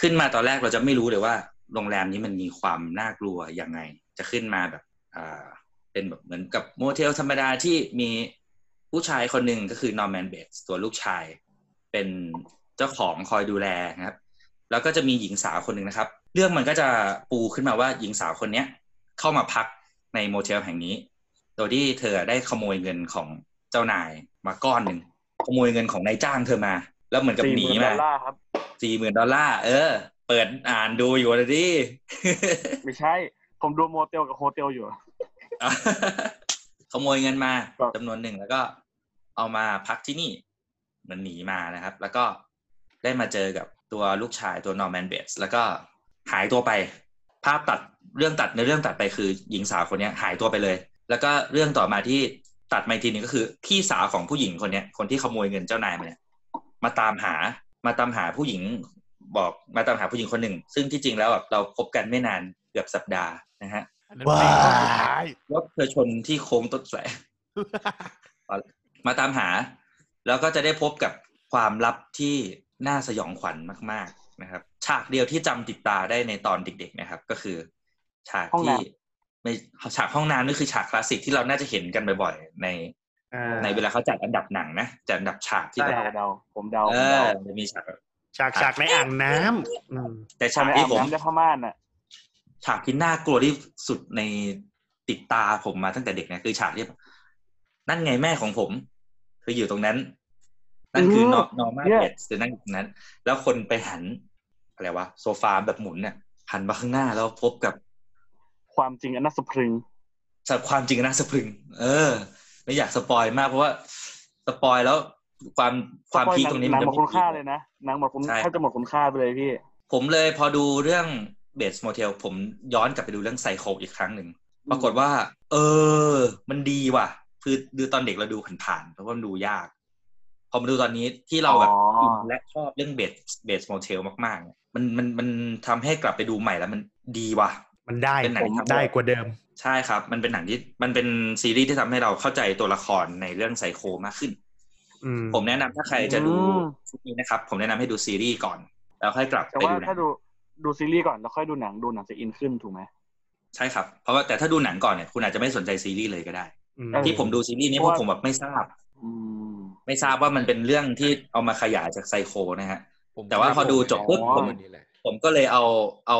ขึ้นมาตอนแรกเราจะไม่รู้เลยว่า โรงแรมนี้มันมีความน่ากลัวยังไง จะขึ้นมาแบบ อ่า เป็นแบบเหมือนกับโมเทลธรรมดาที่มี ผู้ชายคนหนึ่งก็คือ Norman Bates ตัวลูกชาย เป็นเจ้าของคอยดูแลนะครับ แล้วก็จะมีหญิงสาวคนหนึ่งนะครับ เรื่องมันก็จะปูขึ้นมาว่าหญิงสาวคนเนี้ยเข้ามาพักในโมเทลแห่งนี้ โดยที่เธอได้ขโมยเงินของเจ้านายมาก้อนหนึ่งขโมยเงินของนายจ้างเธอมา แล้วเหมือนกับสี่หหนีมื่นดมาอลลาร์ครับสี่หมื่นดอลลาร์เออ เปิดอ่านดูอยู่นะดิไม่ใช่ ผมดูโมเตลกับ hotel อยู่ ขโมยเงินมาครับจำนวนหนึ่งแล้วก็เอามาพักที่นี่เหมันหนีมานะครับ แล้วก็ได้มาเจอกับตัวลูกชายตัวนอร์แมนเบสแล้วก็หายตัวไป ภาพตัดเรื่องตัดในเรื่องตัดไปคือหญิงสาวคนเนี้ยหายตัวไปเลย แล้วก็เรื่องต่อมาที่ตัดมาอีกทีหนึงก็คือ พี่สาวของผู้หญิงคนเนี้ยคนที่ขโมยเงินเจ้านายมาเนี่ยมาตามหามาตามหาผู้หญิงบอกมาตามหาผู้หญิงคนหนึ่ง ซึ่งที่จริงแล้วแบบเราพบกันไม่นานเกือบสัปดาห์นะฮะ อันนั้นเป็นข้อสุดท้ายรถเธอชนที่โค้งต้นแสลมาตามหา แล้วก็จะได้พบกับความลับที่น่าสยองขวัญมาก ๆนะครับ ฉากเดียวที่จำติดตาได้ในตอนเด็ก ๆนะครับ ก็คือ ฉากห้องที่น้ไม่ฉากห้องน้ำนี่คือฉากคลาสสิกที่เราน่าจะเห็นกันบ่อยๆในอ่าในเวลาเขาจัดอันดับหนังนะจัดอันดับฉากที่เดาแบบเดาผมเดาเอผมอเดาจะมีฉากแบบฉากฉากในอ่างน้ำอืมแต่ฉาฉากกในที่อาบผมน้ำได้ผ้าม่านอะ ฉากที่น่ากลัวที่สุดในติดตาผมมาตั้งแต่เด็กเนี่ยคือฉากที่นั่นไงแม่ของผมคืออยู่ตรงนั้น นั่นคืออืมนอร์มาเนี่ยเบตส์คือนั่งอยู่ตรงนั้น แล้วคนไปหันอะไรวะโซฟาแบบหมุนเนี่ยหันมาข้างหน้าแล้วพบกับ ความจริงอันน่าสะพรึงสับความจริงน่าสะพรึง เออ ไม่อยาก spoil มากเพราะว่า spoil แล้วความความ peak ตรงนี้มันันงจะหมดไม่คุณค่า peak เลยนะหนังหมดคุณใช่แทบจะหมดคุณค่าไปเลยพี่ ผมเลยพอดูเรื่อง Bates Motel ผมย้อนกลับไปดูเรื่องไซโคอีกครั้งหนึ่ง ปรากฏว่า เออ มันดีว่ะ คือดูตอนเด็กเราดูผ่านๆเพราะว่ามันดูยาก พอมาดูตอนนี้ที่เราแบบอ๋ออิอินและชอบเรื่อง Bates Bates Motel มากๆเนี่ยมันมันมันทำให้กลับไปดูใหม่แล้วมันดีว่ะ มันได้เป็นหนังผมที่ทำได้กว่าเดิม ใช่ครับ มันเป็นหนังที่มันเป็นซีรีส์ที่ทำให้เราเข้าใจตัวละครในเรื่องไซโคมากขึ้นอืมผมแนะนำถ้าใครจะดูอืมชุดนี้นะครับ ผมแนะนำให้ดูซีรีส์ก่อน แล้วค่อยกลับแต่ไปว่าดูหนัถ้าง ดูดูซีรีส์ก่อนแล้วค่อยดูหนังดูหนังจะอินขึ้นถูกไหมใช่ครับ เพราะว่าแต่ถ้าดูหนังก่อนเนี่ยคุณอาจจะไม่สนใจซีรีส์เลยก็ได้อืมเออที่ผมดูซีรีส์นี้เพราะผมแบบไม่ทราบอืมไม่ทราบว่ามันเป็นเรื่องที่เอามาขยายจากไซโคนะฮะผผมแต่ว่าพอดูจบปุ๊บอ๋อผมวันนี้แหละผมก็เลยเอาเอา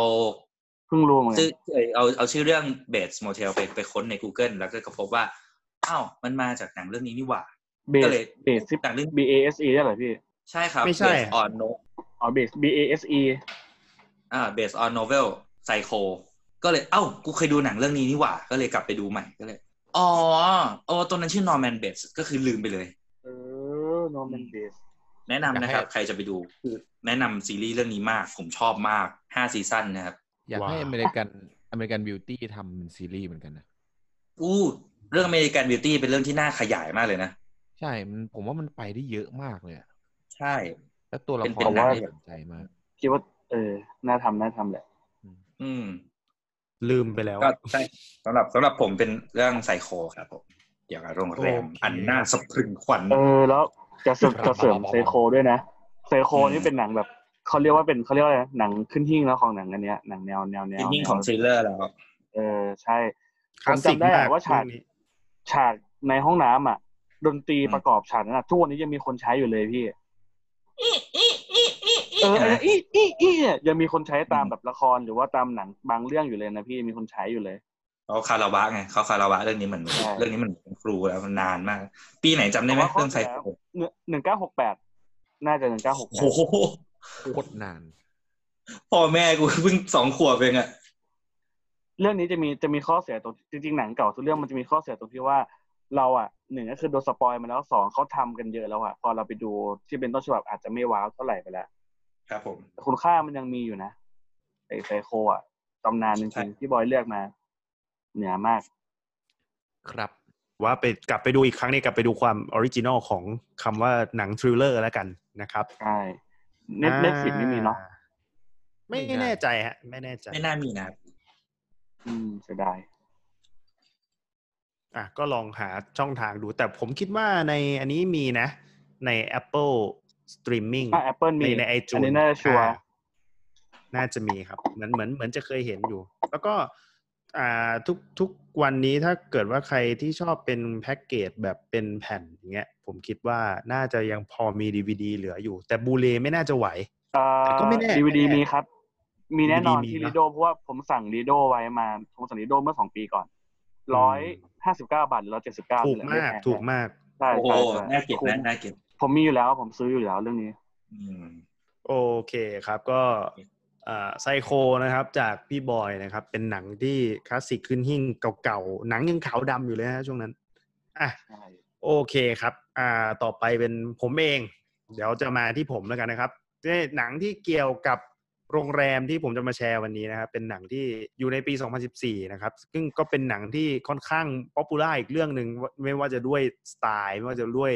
เพิ่งรู้เหมือนกัชื่อนเอ่อเอาเอาชื่อเรื่อง Bates Motel ไปไปค้นใน Google แล้วก็พบว่าอ้าวมันมาจากหนังเรื่องนี้นี่หว่าเบก็สเลยเบสที่หนังเรื่อง B A S E ได้เหรอพี่ ใช่ครับไม่ใช่ Based on no อ๋อเบส B A S E อ่า based on novel Psycho ก็เลยเอ้า กูเคยดูหนังเรื่องนี้นี่หว่า ก็เลยกลับไปดูใหม่ก็เลย อ๋อโอ้ตัวนั้นชื่อ Norman Bates ก็คือลืมไปเลย เออ Norman Bates แนะนำนะครับ ใครจะไปดูคือแนะนำซีรีส์เรื่องนี้มาก ผมชอบมากห้าซีซั่นนะครับ อยากให้ว้าวอเมริกันอเมริกันบิวตี้ทำเป็นซีรีส์เหมือนกันนะอู้เรื่อง American Beauty เป็นเรื่องที่น่าขยายมากเลยนะ ใช่มันผมว่ามันไปได้เยอะมากเลยอะใช่ แล้วตัวละคเป็นรเป็นหนังน่าสนใจมากคิดว่า เออ น่าทำน่าทำแหละ อืม ลืมไปแล้วก็ใช่สำหรับสำหรับผมเป็นเรื่องไซโคครับผมเกี่ยวกับโรงแรมโอเคอันน่าสะพรึงขวัญเออ แล้วจะเสริมจะเสริมไซโคด้วยนะไซโคอืมนี่เป็นหนังแบบเขาเรียกว่าเป็นเขาเรียกว่าอะไรนะหนังขึ้นหิ้งแล้วของหนังอันเนี้ยหนังแนวแนวแนเป็นวยิ่งของทริลเลอร์แล้วเออใช่คผลาสมสิกจำได้มากอะว่าฉากเรื่องนี้ฉากในห้องน้ำอะ ดนตรีอืมประกอบฉากนั้นอะทุกวันนี้ยังมีคนใช้อยู่เลยพี่ เออใช่ไหมอีอีอีเนี่ยยังมีคนใช้ตามแบบละครหรือว่าตามหนังบางเรื่องอยู่เลยนะพี่มีคนใช้อยู่เลยเขาคาราวะไงเขาคาราวะเรื่องนี้เหมือนใช่เรื่องนี้มันเป็นครูแล้วมันนานมาก ปีไหนจำได้ไหมแต่ว่าเรื่องไซโคหนึ่งเก้าหกแปดน่าจะหนึ่งเก้าหกแปโอ้ดโหโคตรนานพ่อแม่กูเพิ่งสองขวบเองอะเรื่องนี้จะมีจะมีข้อเสียตรงจริง ๆ หนังเก่าทุกเรื่องมันจะมีข้อเสียตรงที่ว่าเราอะหนึ่งก็คือโดนสปอยมาแล้วสองเขาทำกันเยอะแล้วอะพอเราไปดูที่เป็นต้นฉบับอาจจะไม่ว้าวเท่าไหร่ไปแล้ว ครับผมแต่คุณค่ามันยังมีอยู่นะไอไซโคอะตำนานจใช่ริงๆที่บอยเลือกมา เหนือมาก ครับ ว่าไปกลับไปดูอีกครั้งนี้กลับไปดูความ original ของคำว่าหนัง thriller แล้วกันนะครับใช่ Net Netflix ไม่มีเนาะไม่ไม่น่าแน่ใจฮะ ไม่แน่ใจ ไม่น่ามีนะครับอืมเสียดายอะก็ลองหาช่องทางดู แต่ผมคิดว่าในอันนี้มีนะ ใน Apple Streaming อะแอปเปิลในมีใน iTunes อันนี้น่าจะชัวร์น่าจะมีครับเหมือนเหมือนเหมือนจะเคยเห็นอยู่ แล้วก็อ่าทุกทุกวันนี้ถ้าเกิดว่าใครที่ชอบเป็นแพ็กเกจแบบเป็นแผ่นอย่างเงี้ย ผมคิดว่าน่าจะยังพอมีดีวดีเหลืออยู่ แต่บูเลไม่น่าจะไหวอ่าแต่ก็ไม่แน่ดีวดีไม่แน่มีครับ มีแน่นอน DVD มีที่เนอะลีโดเพราะว่าผมสั่งลีโดไว้มา ผมสั่งลีโดเมื่อสองปีก่อนร้อยห้าสิบเก้าบาทหรือร้อยเจ็ดสิบเก้าถูกมาก ถูกมากใช่โอ้โหใช่ใช่น่าเก็บคุ้มนะน่าเก็บ ผมมีอยู่แล้ว ผมซื้ออยู่แล้วเรื่องนี้อืมโอเคครับก็ไซโคนะครับ จากพี่บอยนะครับ เป็นหนังที่คลาสสิกขึ้นหิ้งเก่าๆ หนังยังขาวดำอยู่เลยนะช่วงนั้นอะใช่โอเคครับ อ่าต่อไปเป็นผมเอง เดี๋ยวจะมาที่ผมแล้วกันนะครับนี่หนังที่เกี่ยวกับโรงแรมที่ผมจะมาแชร์วันนี้นะครับ เป็นหนังที่อยู่ในปี 2014 นะครับ ซึ่งก็เป็นหนังที่ค่อนข้าง popular อีกเรื่องหนึ่งว่าไม่ว่าจะด้วยสไตล์ ไม่ว่าจะด้วย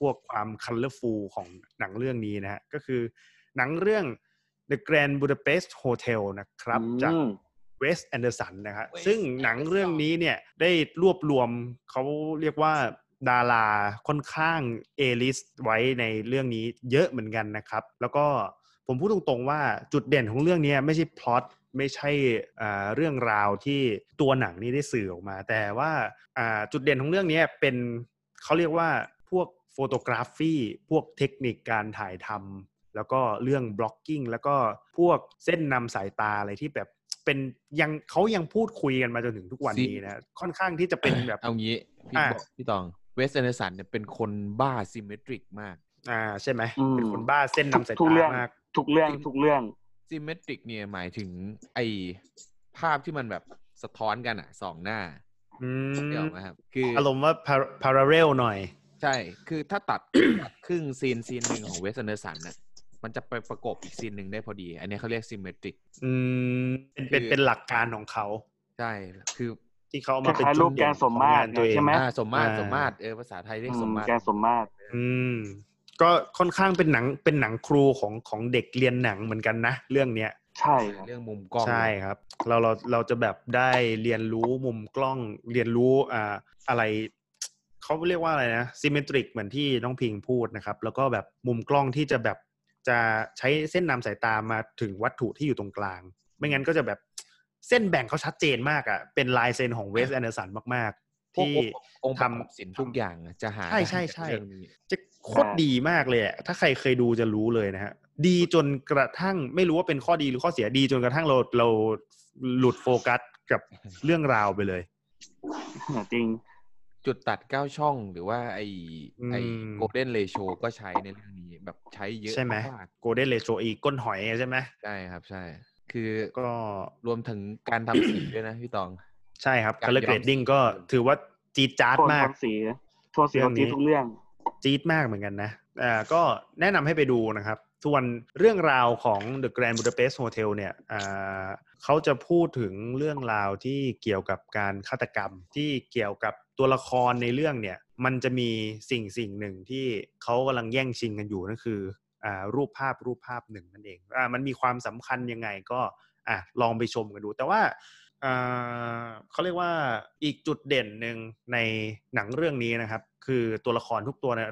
พวกความ colorful ของหนังเรื่องนี้นะฮะก็คือหนังเรื่อง The Grand Budapest Hotel นะครับจากอืม Wes Anderson นะครับ Wes ซึ่งหนังเรื่องนี้เนี่ยได้รวบรวมเขาเรียกว่าดาราค่อนข้าง A-list ไว้ในเรื่องนี้เยอะเหมือนกันนะครับ แล้วก็ผมพูดตรงๆว่าจุดเด่นของเรื่องนี้ไม่ใช่พล็อตไม่ใช่อ่าเรื่องราวที่ตัวหนังนี้ได้สื่อออกมา แต่ว่าอ่าจุดเด่นของเรื่องนี้เป็นเขาเรียกว่าพวก photography พวกเทคนิคการถ่ายทำแล้วก็เรื่อง blocking แล้วก็พวกเส้นนำสายตาอะไรที่แบบเป็นยังเขายังพูดคุยกันมาจนถึงทุกวันนี้นะค่อนข้างที่จะเป็นแบบเอางี้พี่อะบอกพี่ตอง Wes Anderson เนี่ยเป็นคนบ้า symmetric มาก อ่าใช่ไหมอืมเป็นคนบ้าเส้นนำสายตามากทุกเรื่องทุกเรื่องทุกเรื่อง symmetric เนี่ยหมายถึงไอภาพที่มันแบบสะท้อนกันอะสองหน้าอืเดี๋ยวมไหมครับคือออารมณ์ว่า par- parallel หน่อย ใช่ คือถ้าตัดตัด ครึ่งซีนซีนหนึ่งของเวสแอนเดอร์สันน่ะมันจะไปประกบอีกซีนหนึ่งได้พอดี อันนี้เขาเรียกซิมเมตริก อืม เป็นเป็นคือเป็นหลักการของเขา ใช่ คือที่เขาเอาคมาเป็นล้ายๆจุรูดปเด่แกนนขสองมมาตงารนตัวเองใช่ไหมอ่าสมมาตรอ่าสมมาตรเออภาษาไทยเรียกสมมาตรแกนสมมาตรอืม ก็ค่อนข้างเป็นหนังเป็นหนังครูของของเด็กเรียนหนังเหมือนกันนะเรื่องเนี้ยใช่ครับเรื่องมุมกล้องใช่ครับ เราเราเราจะแบบได้เรียนรู้มุมกล้อง เรียนรู้อ่าอะไร เขาเรียกว่าอะไรนะ symmetric เหมือนที่น้องพิงพูดนะครับ แล้วก็แบบมุมกล้องที่จะแบบจะใช้เส้นนำสายตามาถึงวัตถุที่อยู่ตรงกลาง ไม่งั้นก็จะแบบเส้นแบ่งเขาชัดเจนมากอะ่ะ เป็นลายเซ็นของ Wes Anderson มากๆพวกที่องค์ประกอบทำศิลป์ทุกอย่างอะจะหาใช่ได้ใช่ใช่จากเรื่องนี้จะโคตรดีมากเลยอะถ้าใครเคยดูจะรู้เลยนะฮะดีจนกระทั่งไม่รู้ว่าเป็นข้อดีหรือข้อเสียดีจนกระทั่งเราเราหลุดโฟกัสกับเรื่องราวไปเลยจริง จุดตัดเก้าช่องหรือว่าไอไออืมโกลเด้นเรโชก็ใช้ในเรื่องนี้แบบใช้เยอะใช่ไหมมากโกลเด้นเลโชอีก้นหอยใช่ไหมใช่ครับใช่ คือก็รวมถึงการทำสีด้วยนะพี่ตอง ใช่ครับการ color ย้อม grading สีก็ถือว่าจีดจาร์ดโทนมากโทนสีโทนสีเรื่ขอองงนี้จีทุกเรื่อง จี๊ดมากเหมือนกันนะอ่าก็แนะนำให้ไปดูนะครับ ส่วนเรื่องราวของ The Grand Budapest Hotel เนี่ยเขาจะพูดถึงเรื่องราวที่เกี่ยวกับการฆาตกรรมที่เกี่ยวกับตัวละครในเรื่องเนี่ย มันจะมีสิ่งสิ่งหนึ่งที่เขากำลังแย่งชิงกันอยู่นั่นคืออรูปภาพรูปภาพหนึ่งนั่นเองอมันมีความสำคัญยังไงก็อลองไปชมกันดู แต่ว่า เขาเรียกว่าอีกจุดเด่นหนึ่งในหนังเรื่องนี้นะครับ คือตัวละครทุกตัวเนี่ย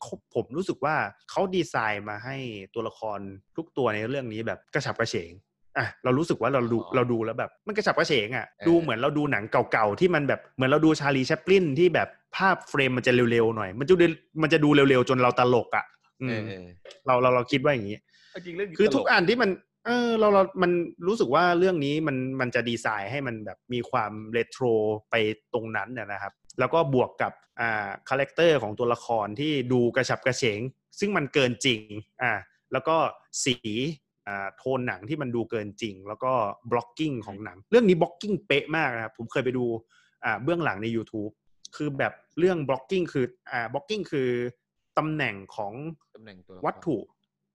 เขาผมรู้สึกว่าเขาดีไซน์มาให้ตัวละครทุกตัวในเรื่องนี้แบบกระฉับกระเฉงอะเรารู้สึกว่าเราดูอ๋อเราดูแล้วแบบมันกระฉับกระเฉงอะเออดูเหมือนเราดูหนังเก่าๆที่มันแบบเหมือนเราดูชาลีแชปลินที่แบบภาพเฟรมมันจะเร็วๆหน่อย มันจะดูมันจะดูเร็วๆจนเราตลกอะอืเอมอเออเราเราเราคิดว่าอย่างนี้จริงเรื่องนี้คือตลทุกอันที่มัน เออเราเรา มันรู้สึกว่าเรื่องนี้มันมันจะดีไซน์ให้มันแบบมีความเรโทรไปตรงนั้นนะนะครับ แล้วก็บวกกับอ่า character ของตัวละครที่ดูกระฉับกระเฉง ซึ่งมันเกินจริงอ่าแล้วก็สีอ่าโทนหนังที่มันดูเกินจริง แล้วก็ blocking ของหนัง เรื่องนี้ blocking เป๊ะมากนะครับ ผมเคยไปดูอ่าเบื้องหลังใน YouTube คือแบบเรื่อง blocking คืออ่า blocking คือตำแหน่งของตำแหน่งตัวละครวัตถุ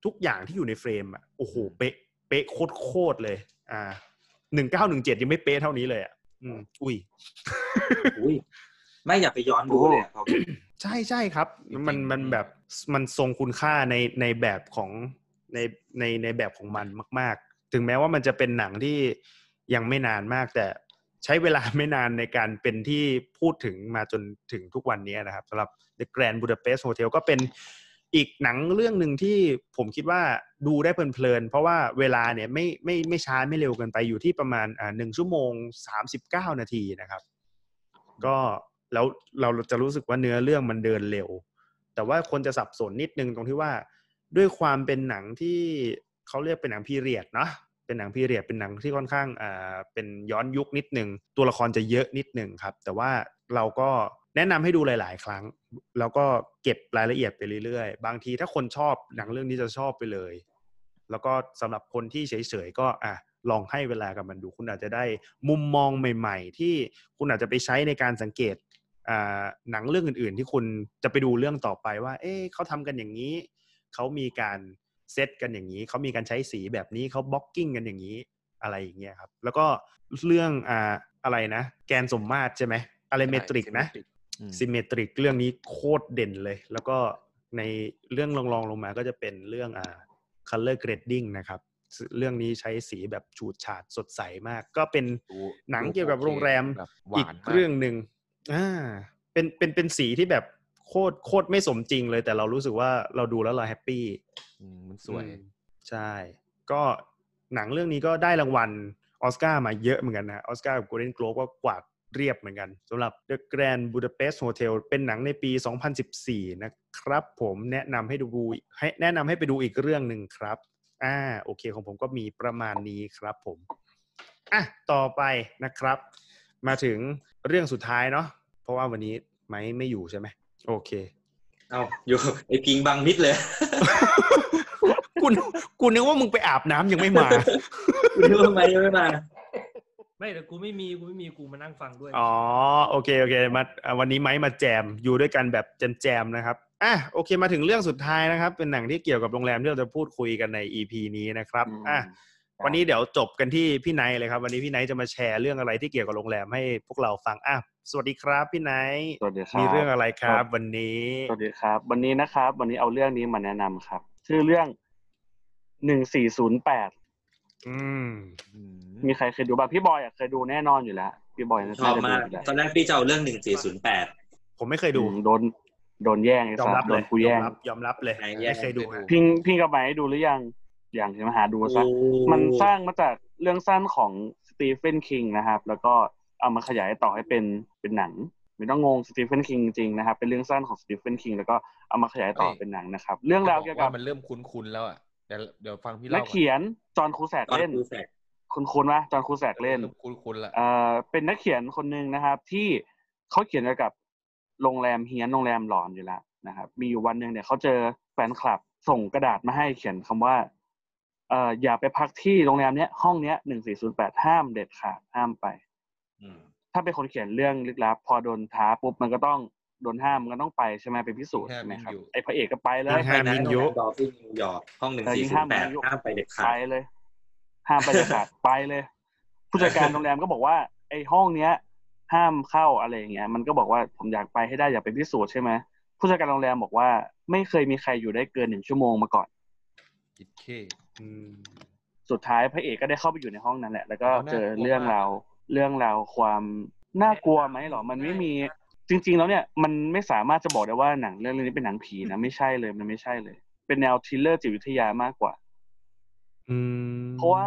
ทุกอย่างที่อยู่ในเฟรมอะโอ้โหเป๊ะ เป๊ะโคตรโคตรเลย อ่าหนึ่งเก้าหนึ่งเจ็ดยังไม่เป๊ะเท่านี้เลยอะอืมอุ้ยอุ้ยไม่อยากไปย้อนดูเลยอะครับใช่ใช่ครับ มันจริงๆมันแบบมันทรงคุณค่าในในแบบของในในในแบบของมันมาก ๆ ถึงแม้ว่ามันจะเป็นหนังที่ยังไม่นานมากแต่ใช้เวลาไม่นานในการเป็นที่พูดถึงมาจนถึงทุกวันนี้นะครับสำหรับ The Grand Budapest Hotel ก็เป็น อีกหนังเรื่องหนึ่งที่ผมคิดว่าดูได้เพลินๆเพราะว่าเวลาเนี่ยไม่ไม่ไม่ช้าไม่เร็วเกินไปอยู่ที่ประมาณอ่าหนึ่งชั่วโมงสามสิบเก้านาทีนะครับ ก็แล้วเราจะรู้สึกว่าเนื้อเรื่องมันเดินเร็ว แต่ว่าคนจะสับสนนิดนึงตรงที่ว่าด้วยความเป็นหนังที่เขาเรียกเป็นหนังพีเรียดเนาะเป็นหนังพีเรียดเป็นหนังที่ค่อนข้างอ่าเป็นย้อนยุคนิดนึงตัวละครจะเยอะนิดนึงครับ แต่ว่าเราก็ แนะนำให้ดูหลาย ๆ ครั้ง แล้วก็เก็บรายละเอียดไปเรื่อย ๆ บางทีถ้าคนชอบหนังเรื่องนี้จะชอบไปเลย แล้วก็สำหรับคนที่เฉย ๆ ก็อะลองให้เวลากับมันดู คุณอาจจะได้มุมมองใหม่ ๆ ที่คุณอาจจะไปใช้ในการสังเกตหนังเรื่องอื่น ๆ ที่คุณจะไปดูเรื่องต่อไปว่า เอ๊ะเขาทำกันอย่างนี้ เขามีการเซตกันอย่างนี้ เขามีการใช้สีแบบนี้เขาบล็อกกิ้งกันอย่างนี้อะไรอย่างเงี้ยครับ แล้วก็เรื่องอ่าอะไรนะ แกนสมมาตรใช่ไหมอะไรเมตริกนะ ซิมเมตริกเรื่องนี้โคตรเด่นเลย แล้วก็ในเรื่องรองๆลงมาก็จะเป็นเรื่องอ่า color grading นะครับซึ่งเรื่องนี้ใช้สีแบบฉูดฉาดสดใสมาก ก็เป็นดูหนังดูเกี่ยวกับโอเคโรงแรมแบบหวานอีกมากเรื่องหนึ่งอ่าเป็นเป็นเป็นสีที่แบบโคตรโคตรไม่สมจริงเลย แต่เรารู้สึกว่าเราดูแล้วเราแฮปปี้อืมมันสวยอืมใช่ ก็หนังเรื่องนี้ก็ได้รางวัลออสการ์มาเยอะเหมือนกันนะออสการ์กับ Golden Globe ก็กวาด เรียบเหมือนกันสำหรับ The Grand Budapest Hotel เป็นหนังในปี 2014 นะครับ ผมแนะนำให้ดูให้แนะนำให้ไปดูอีกเรื่องหนึ่งครับ อ่าโอเคของผมก็มีประมาณนี้ครับผมอะต่อไปนะครับ มาถึงเรื่องสุดท้ายเนาะเพราะว่าวันนี้ไม้ไม่อยู่ใช่ไหมโอเค เอาอยู่ไอพิงบังมิดเลยกูนึกกูนึกว่ามึงไปอาบน้ำยังไม่มาคุณรู้ทำไมยังไม่มา ไม่แต่กูไม่มีกูไม่มีกูมานั่งฟังด้วย อ๋อโอเคโอเคมาอะวันนี้ไม้มาแจมอยู่ด้วยกันแบบแจมๆนะครับอะโอเคมาถึงเรื่องสุดท้ายนะครับ เป็นหนังที่เกี่ยวกับโรงแรมที่เราจะพูดคุยกันใน EP นี้นะครับอะวันนี้เดี๋ยวจบกันที่พี่ไนท์เลยครับ วันนี้พี่ไนท์จะมาแชร์เรื่องอะไรที่เกี่ยวกับโรงแรมให้พวกเราฟังอะสวัสดีครับพี่ไนท์สวัสดีครับมีเรื่องอะไรครับ วันนี้สวัสดีครับ วันนี้นะครับ วันนี้เอาเรื่องนี้มาแนะนำครับ ชื่อเรื่องหนึ่งสี่ศูนย์แปด อืมอืม มีใครเคยดูบ้างพี่บอยอะเคยดูแน่นอนอยู่แล้ว พี่บอยน่าชอบจะดูมาก อยู่แล้วตอนแรกพี่จะเอาเรื่องหนึ่งสี่ศูนย์แปด ผมไม่เคยดูอืมโดนโดนแย่งไอ้ยอมสัรัตบว์โดเลยนกูยอแย่มงรับยอมรับเลยไหนแย่ง ไม่เคยดูฮะพิงพิงกับไหมดูหรือยังอย่างที่มาหาดูซะ มันสร้างมาจากเรื่องสั้นของสตีเฟนคิงนะครับ แล้วก็เอามาขยายต่อให้เป็นเป็นหนัง ไม่ต้องงงสตีเฟนคิงจริงๆนะครับ เป็นเรื่องสั้นของสตีเฟนคิงแล้วก็เอามาขยายต่อเป็นหนังนะครับ เรื่องราวเกี่ยวกับ มันเริ่มคุ้นๆแล้วอะ เดี๋ยวเดี๋ยวฟังพี่นัเล่ากก่อนเขียนจอห์นครูแสกตอนเล่นครูแสกคุณคุณวะจอห์นครูแสกเล่นคุณคุณละเอ่อเป็นนักเขียนคนหนึ่งนะครับ ที่เขาเขียนเกี่ยวกับโรงแรมเฮียนโรงแรมหลอนอยู่แล้วนะครับ มีอยู่วันหนึ่งเนี่ยเขาเจอแฟนคลับส่งกระดาษมาให้เขียนคำว่าเอ่ออย่าไปพักที่โรงแรมเนี้ยห้องเนี้ยหนึ่งสี่ศูนย์แปดห้ามเด็ดขาดห้ามไปอืมถ้าเป็นคนเขียนเรื่องลึกลับ พอโดนท้าปุ๊บมันก็ต้อง โดนห้ามมันก็ต้องไปใช่ไหมไปพิสูจน์ใช่ไหมครับไอ้พระเอกก็ไปเลยห้ามมินยุดอฟฟี่นิวยอร์กห้องหนึ่งเออสี่ยิ่งศูห้านมย์แปดมินยุห้ามไปเด็ดขาไปดเลย ห้ามไปเด็ดขาดไปเลย ผู้จัดการโรงแรมก็บอกว่า ไอ้ห้องเนี้ย ห้ามเข้าอะไรอย่างเงี้ย มันก็บอกว่าผมอยากไปให้ได้อยากไปพิสูจน์ใช่ไหมผู้จัดการโรงแรมบอกว่า ไม่เคยมีใครอยู่ได้เกินหนึ่งชั่วโมงมาก่อนคิดเคอืมสุดท้ายพระเอกก็ได้เข้าไปอยู่ในห้องนั้นแหละ แล้วก็อ๋อน่ากลัวเจอเรื่องราวเรื่องราวความน่ากลัวไหมหรอ มันไม่มี จริง ๆ แล้วเนี่ยมันไม่สามารถจะบอกได้ว่าหนังเรื่องนี้เป็นหนังผีนะไม่ใช่เลยมันไม่ใช่เลย เป็นแนว thriller จิตวิทยามากกว่า อืมเพราะว่า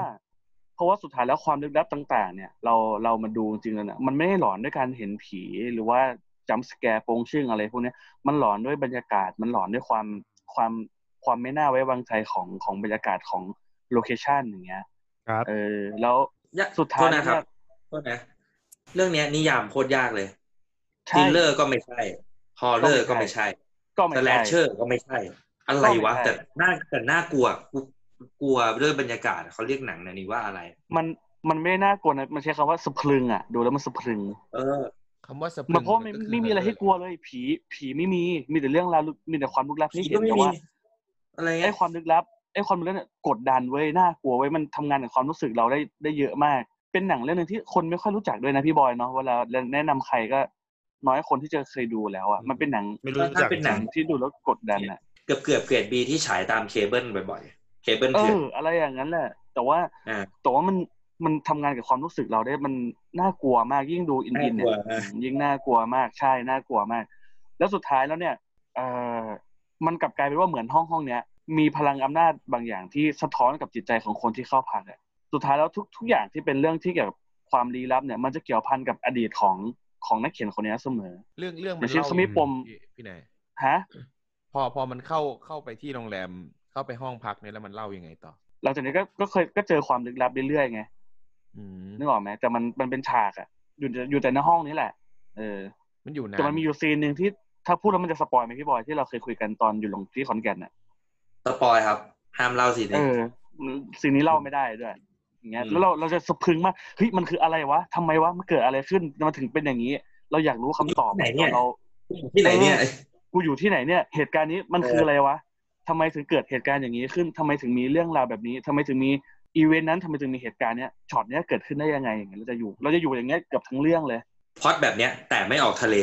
เพราะว่าสุดท้ายแล้วความลึกลับต่าง ๆ เนี่ย เราเรามาดูจริงๆแล้วเนี่ยมันไม่ได้หลอนด้วยการเห็นผีหรือว่าจัมป์สแกร์โปงชึ่งอะไรพวกเนี้ยมันหลอนด้วยบรรยากาศ มันหลอนด้วยความความความไม่น่าไว้วางใจของของบรรยากาศของโลเคชันอย่างเงี้ยครับเออแล้วยะสุดท้ายโทษนะครับเนี่ยโทษนะเรื่องเนี้ยนิยามโคตรยากเลย ทใช่ริลเลอร์ก็ไม่ใช่ฮอร์เรอร์ก็ก็ไม่ไม่ใช่ใช่ก็ไม่สแลใช่ชเชอร์ก็ไม่ใช่ อะไรวะก็ไม่ใช่แต่น่าแต่น่ากลัวกูกลัวด้วยบรรยากาศเขาเรียกหนังเนยนี้ว่าอะไร มันมันไม่น่ากลัวนะมันใช้คำว่าสะพรึงอะ ดูแล้วมันสะพรึง เออคำว่าสปริงมันเพราะไม่ก็คืไม่มีอะไรให้กลัวเลย ผี ผีไม่มี มีแต่เรื่องราวลึกมีแต่ความลึกลับผีให้เห็ก็นไม่แต่มีว่าอะไรไอ้เงี้ยความลึกลับไอ้ความลึกลับเนี่ยกดดันเว้ยน่ากลัวเว้ยมันทำงานกับความรู้สึกเราได้ได้เยอะมาก เป็นหนังเรื่องหนึงที่คนไม่ค่อยรู้จักด้วยนะพี่บอยเนาะเวลาแนะนำใครก็ น้อยคนที่จะเคยดูแล้วอะมันเป็นหนังไม่รู้ถ้าจักเป็นหนังที่ดูแล้วกดดันอะเกือบเกือบเกรดบีที่ฉายตามเคเบิลบ่อยๆ เคเบิลเอเถื่อนออะไรอย่างนั้นแหละ แต่ว่าอ่าแต่ว่ามันมันทำงานกับความรู้สึกเราได้มันน่ากลัวมากยิ่งดูอินอินเนี่ยน่ากลัวนะอืมยิ่งน่ากลัวมากใช่น่ากลัวมาก แล้วสุดท้ายแล้วเนี่ยเออมันกลับกลายเป็นว่าเหมือนห้องห้องเนี้ยมีพลังอำนาจบางอย่างที่สะท้อนกับจิตใจของคนที่เข้าพักอะสุดท้ายแล้วทุกทุกอย่างที่เป็นเรื่องที่เกี่ยวกับความลี้ลับเนี่ยมันจะเกี่ยวพันกับอดีตของ ของนักเขียนคนนี้เสมอ เรื่องเรื่องเดี๋มัยวนชื่อเล่าเขามีปมพี่พี่นายฮะพอพอมันเข้าเข้าไปที่โรงแรมเข้าไปห้องพักเนี่ยแล้วมันเล่ายังไงต่อ หลังจากนี้ก็ก็เคยก็เจอความลึกลับเรื่อยๆไงอืมนึกออกไหมแต่มันมันเป็นฉากอะอยู่แต่อยู่แต่ในห้องนี้แหละ เออ มันอยู่นานแต่มันมีอยู่ scene หนึ่งที่ถ้าพูดแล้วมันจะ spoil ไหมพี่บอยที่เราเคยคุยกันตอนอยู่ลงที่ขอนแก่นน่ะ spoil ครับ ห้ามเล่าสิเออ scene นี้เล่าไม่ได้ด้วย อย่างเงี้ยอืมแล้วเราเราจะสะพรึงมากเฮ้ยมันคืออะไรวะทำไมวะมันเกิดอะไรขึ้นมันถึงเป็นอย่างนี้ เราอยากรู้คำตอบไหนเนี่ยเราที่ไหนเนี่ยกูอยู่ที่ไหนเนี่ย เหตุการณ์นี้มันเออคืออะไรวะทำไมถึงเกิดเหตุการณ์อย่างนี้ขึ้นทำไมถึงมีเรื่องราวแบบนี้ทำไมถึงมีอีเวนต์นั้นทำไมถึงมีเหตุการณ์เนี้ยช็อตเนี้ยเกิดขึ้นได้ยังไงอย่างเงี้ยเราจะอยู่ เราจะอยู่อย่างเงี้ยเกือบทั้งเรื่องเลยพล็อดแบบเนี้ย แต่ไม่ออกทะเล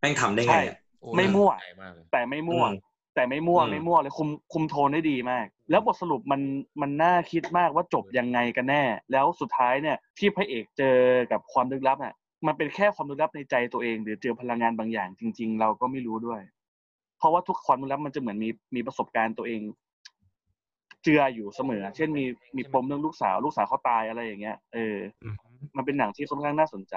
แม่งทำได้ไงอะโอ้ไม่มั่วน่าสนใจมากเลยแต่ไม่มั่วอืมแต่ไม่มั่วอืมไม่มั่วเลยคุมคุมโทนได้ดีมาก แล้วบทสรุปมันมันน่าคิดมากว่าจบยังไงกันแน่ แล้วสุดท้ายเนี่ยที่พระเอกเจอกับความลึกลับน่ะ มันเป็นแค่ความลึกลับในใจตัวเอง หรือเจอพลังงานบางอย่างจริง ๆ เราก็ไม่รู้ด้วย เพราะว่าทุกความลึกลับมันจะเหมือนมีมีประสบการณ์ตัวเอง เจืออยู่เสมอ เช่นมีมีปมเรื่องลูกสาว ลูกสาวเขาตายอะไรอย่างเงี้ยเอออืมมันเป็นหนังที่ค่อนข้างน่าสนใจ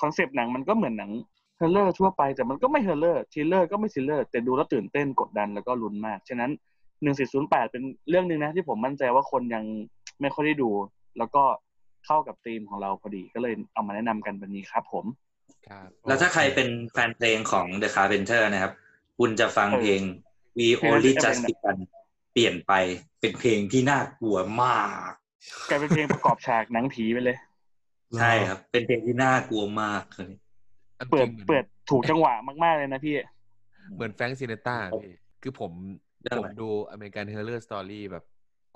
concept หนังมันก็เหมือนหนัง horror ทั่วไปแต่มันก็ไม่ horror thriller ก็ไม่ thriller แต่ดูแล้วตื่นเต้นกดดันแล้วก็ลุ้นมากฉะนั้น หนึ่งสี่ศูนย์แปดเป็นเรื่องหนึ่งนะที่ผมมั่นใจว่าคนยังไม่ค่อยได้ดู แล้วก็เข้ากับธีมของเราพอดีก็เลยเอามาแนะนำกันวันนี้ครับผม ครับแล้วถ้าใครเป็นแฟนเพลงของ The Carpenter นะครับ คุณจะฟังเออเพลง We เพลง Only เพลง Just Begun เปลี่ยนไปเป็นเพลงที่น่ากลัวมาก กลายเป็นเพลงประกอบฉากหนังผีไปเลย ใช่ครับ เป็นเพลงที่น่ากลัวมากเลยอันเปิดจริงหมือนเปิดถูกจังหวะมากๆเลยนะพี่ เหมือน Frank Sinatra พี่คือผมเรื่อง ผอะไรมดู American Horror Story แบบ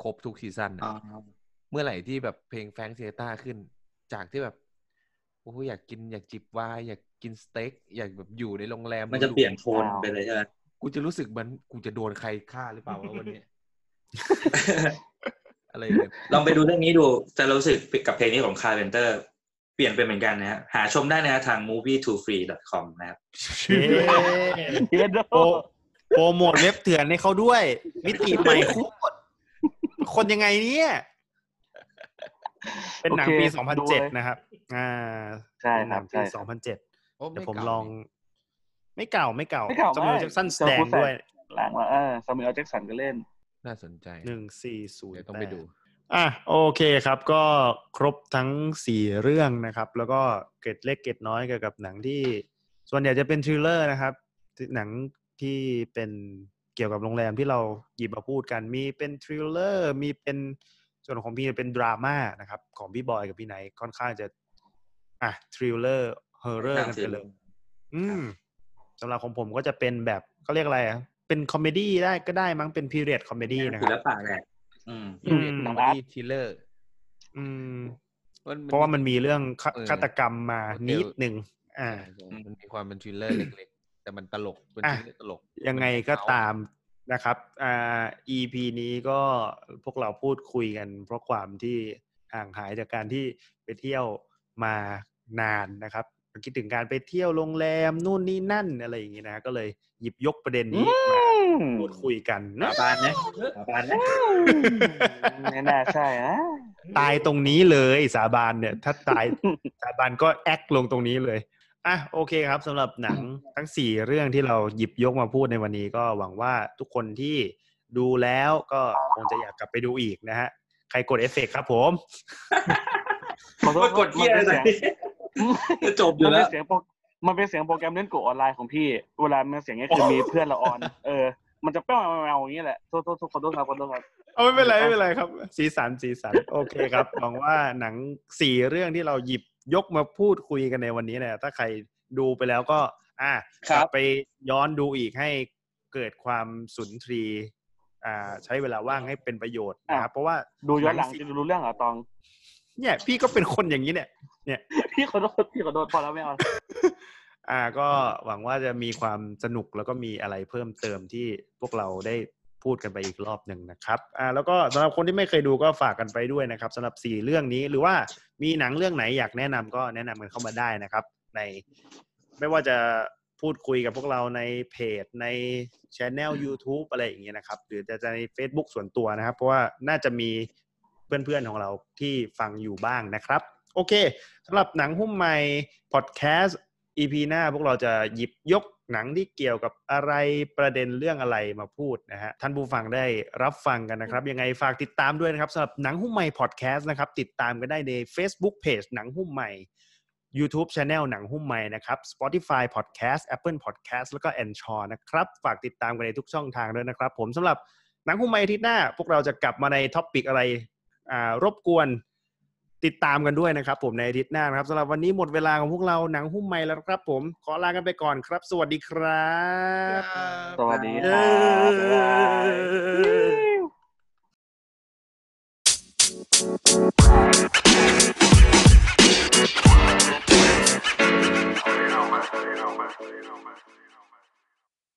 ครบทุก season อะอ๋อเมื่อไหร่ที่แบบเพลง Frank Sinatra ขึ้น จากที่แบบโอ้โหอยากกินอยากจิบไวน์อยากกินสเต็กอยากแบบอยู่ในโรงแรมมันจะหรูๆเปลี่ยนโทนว้าวไปเลยใช่ไหมกูจะรู้สึกเหมือนกูจะโดนใครฆ่าหรือเปล่าวะวันนี้ อะไรอย่างเงี้ยลองไปดูเรื่องนี้ดูจะรู้สึกกับเพลงนี้ของ Carpenter เปลี่ยนไปเหมือนกันนะฮะหาชมได้นะฮะทาง movie to free com นะครับเย้เฮียโด โปรโปรโมทเว็บเถื่อนให้เขาด้วย มิติใหม่คุกคนยังไงเนี่ย เป็นหนังปีโอเคดูเลย2007นะครับ อ่าใช่ครับเป็นหนังปีใช่ครับ2007โอ้เดี๋ยวไผมเก่าลอง ไม่เก่าไม่เก่าไม่เก่าสมัยมากแจ็คสันแสจอห์ดนงคูแซกด้วยหลังว่าเออซามูเอลแจ็คสันก็เล่น น่าสนใจหนึ่งสี่ศูนย์เดี๋ยวต้องไปดู อะโอเคครับ ก็ครบทั้งสี่เรื่องนะครับ แล้วก็เกร็ดเล็กเกร็ดน้อยเกี่ยวกับหนังที่ ส่วนใหญ่จะเป็น thriller นะครับ หนัง ที่เป็นเกี่ยวกับโรงแรมที่เราหยิบมาพูดกัน มีเป็น thriller มีเป็นส่วนของพี่เป็นดราม่านะครับ ของพี่บอยกับพี่ไนท์ค่อนข้างจะ อะ thriller horror กันไปเลยอืมสำหรับของผมก็จะเป็นแบบเขาเรียกอะไรอะเป็นคอมเมดี้ได้ก็ได้มั้งเป็นพีเรียดคอมเมดี้นะคศิลรับปะแหละอืมอืมหนังอาร์ตทีเลอร์อืมเพราะว่ามันมีเรื่องฆาเออฆาตกรรมมาโอเคนิดหนึ่งอ่า มันมีความเป็นทริลเลอร์เล็กๆ แต่มันตลกเป็นอะทริลเลอร์ตลก ยังไงก็ตามนะครับอ่า EP นี้ก็พวกเราพูดคุยกัน เพราะความที่ห่างหายจากการที่ไปเที่ยวมานานนะครับคิดถึงการไปเที่ยวโรงแรมนู่นนี่นั่นอะไรอย่างงี้นะ ก็เลยหยิบยกประเด็นนี้มาพูดคุยกันสานะบานนะสาบานนะไม่น่าใช่นะตายตรงนี้เลยสาบานเนี่ย ถ้าตายสาบานก็แอคลงตรงนี้เลย อะโอเคครับสำหรับหนังทั้งสี่เรื่องที่เราหยิบยกมาพูดในวันนี้ก็หวังว่าทุกคนที่ดูแล้วก็คงจะอยากกลับไปดูอีกนะฮะ ใครกดเอฟเฟกต์ครับผมขอโทษมันกดเกียร์มันอะไรเป็นเสียงจะจบอยู่มันแล้เป็วนเสียงโปรมันเป็นเสียงโปรแกรมเล่นโกะออนไลน์ของพี่ เวลามันเสียงเนี้ยคือมีเพื่อนเราออน เออ มันจะแป้วแมวๆอย่างนี้แหละโทษโทษโทษขอโทษครับขอโทษครับเอาไม่เป็นไรไม่เป็นไรครับ สีสันสีสัน โอเคครับหวังว่าหนังสี่เรื่องที่เราหยิบ ยกมาพูดคุยกันในวันนี้เนี่ยถ้าใครดูไปแล้วก็ อะครักบลับไปย้อนดูอีกให้เกิดความสุนทรีอ่า ใช้เวลาว่างให้เป็นประโยชน์นะครับเพราะว่าดูย้อนหลังสิจะรู้เรื่องเหรอตอง เนี่ย พี่ก็เป็นคนอย่างนี้เนี่ย เนี่ย พี่ขอโทษพี่ขอโทษพอแล้วไม่เอาอ่าก็หวังว่าจะมีความสนุกแล้วก็มีอะไรเพิ่มเติมที่พวกเราได้ พูดกันไปอีกรอบหนึ่งนะครับอ่าแล้วก็สำหรับคนที่ไม่เคยดูก็ฝากกันไปด้วยนะครับสำหรับสี่เรื่องนี้หรือว่ามีหนังเรื่องไหนอยากแนะนำก็แนะนำกันเข้ามาได้นะครับ ในไม่ว่าจะพูดคุยกับพวกเราในเพจในช anel YouTube อะไรอย่างเงี้ยนะครับ หรือจะใน Facebook ส่วนตัวนะครับ เพราะว่าน่าจะมีเพื่อนๆของเราที่ฟังอยู่บ้างนะครับ โอเคสำหรับหนังหุ้มใหม่พอดแคสต์ EP หน้าพวกเราจะหยิบยก หนังที่เกี่ยวกับอะไรประเด็นเรื่องอะไรมาพูดนะฮะท่านผู้ฟังได้รับฟังกันนะครับ ยังไงฝากติดตามด้วยนะครับสำหรับหนังหุ้มใหม่พอดแคสต์นะครับ ติดตามกันได้ใน Facebook Page หนังหุ้มใหม่ YouTube Channel หนังหุ้มใหม่นะครับ Spotify Podcast Apple Podcast แล้วก็ a n c h o r นะครับ ฝากติดตามกันในทุกช่องทางด้วยนะครับ ผมสำหรับหนังหุ้มไมค์อาทิตย์หน้า พวกเราจะกลับมาใน topic อะไรอ่ารบกวน ติดตามกันด้วยนะครับ ผมในอาทิตย์หน้านครับสำหรับวันนี้หมดเวลาของพวกเราหนังหุ้มไมค์แล้วครับ ผมขอลากันไปก่อนครับ สวัสดีครับสวัสดีครับ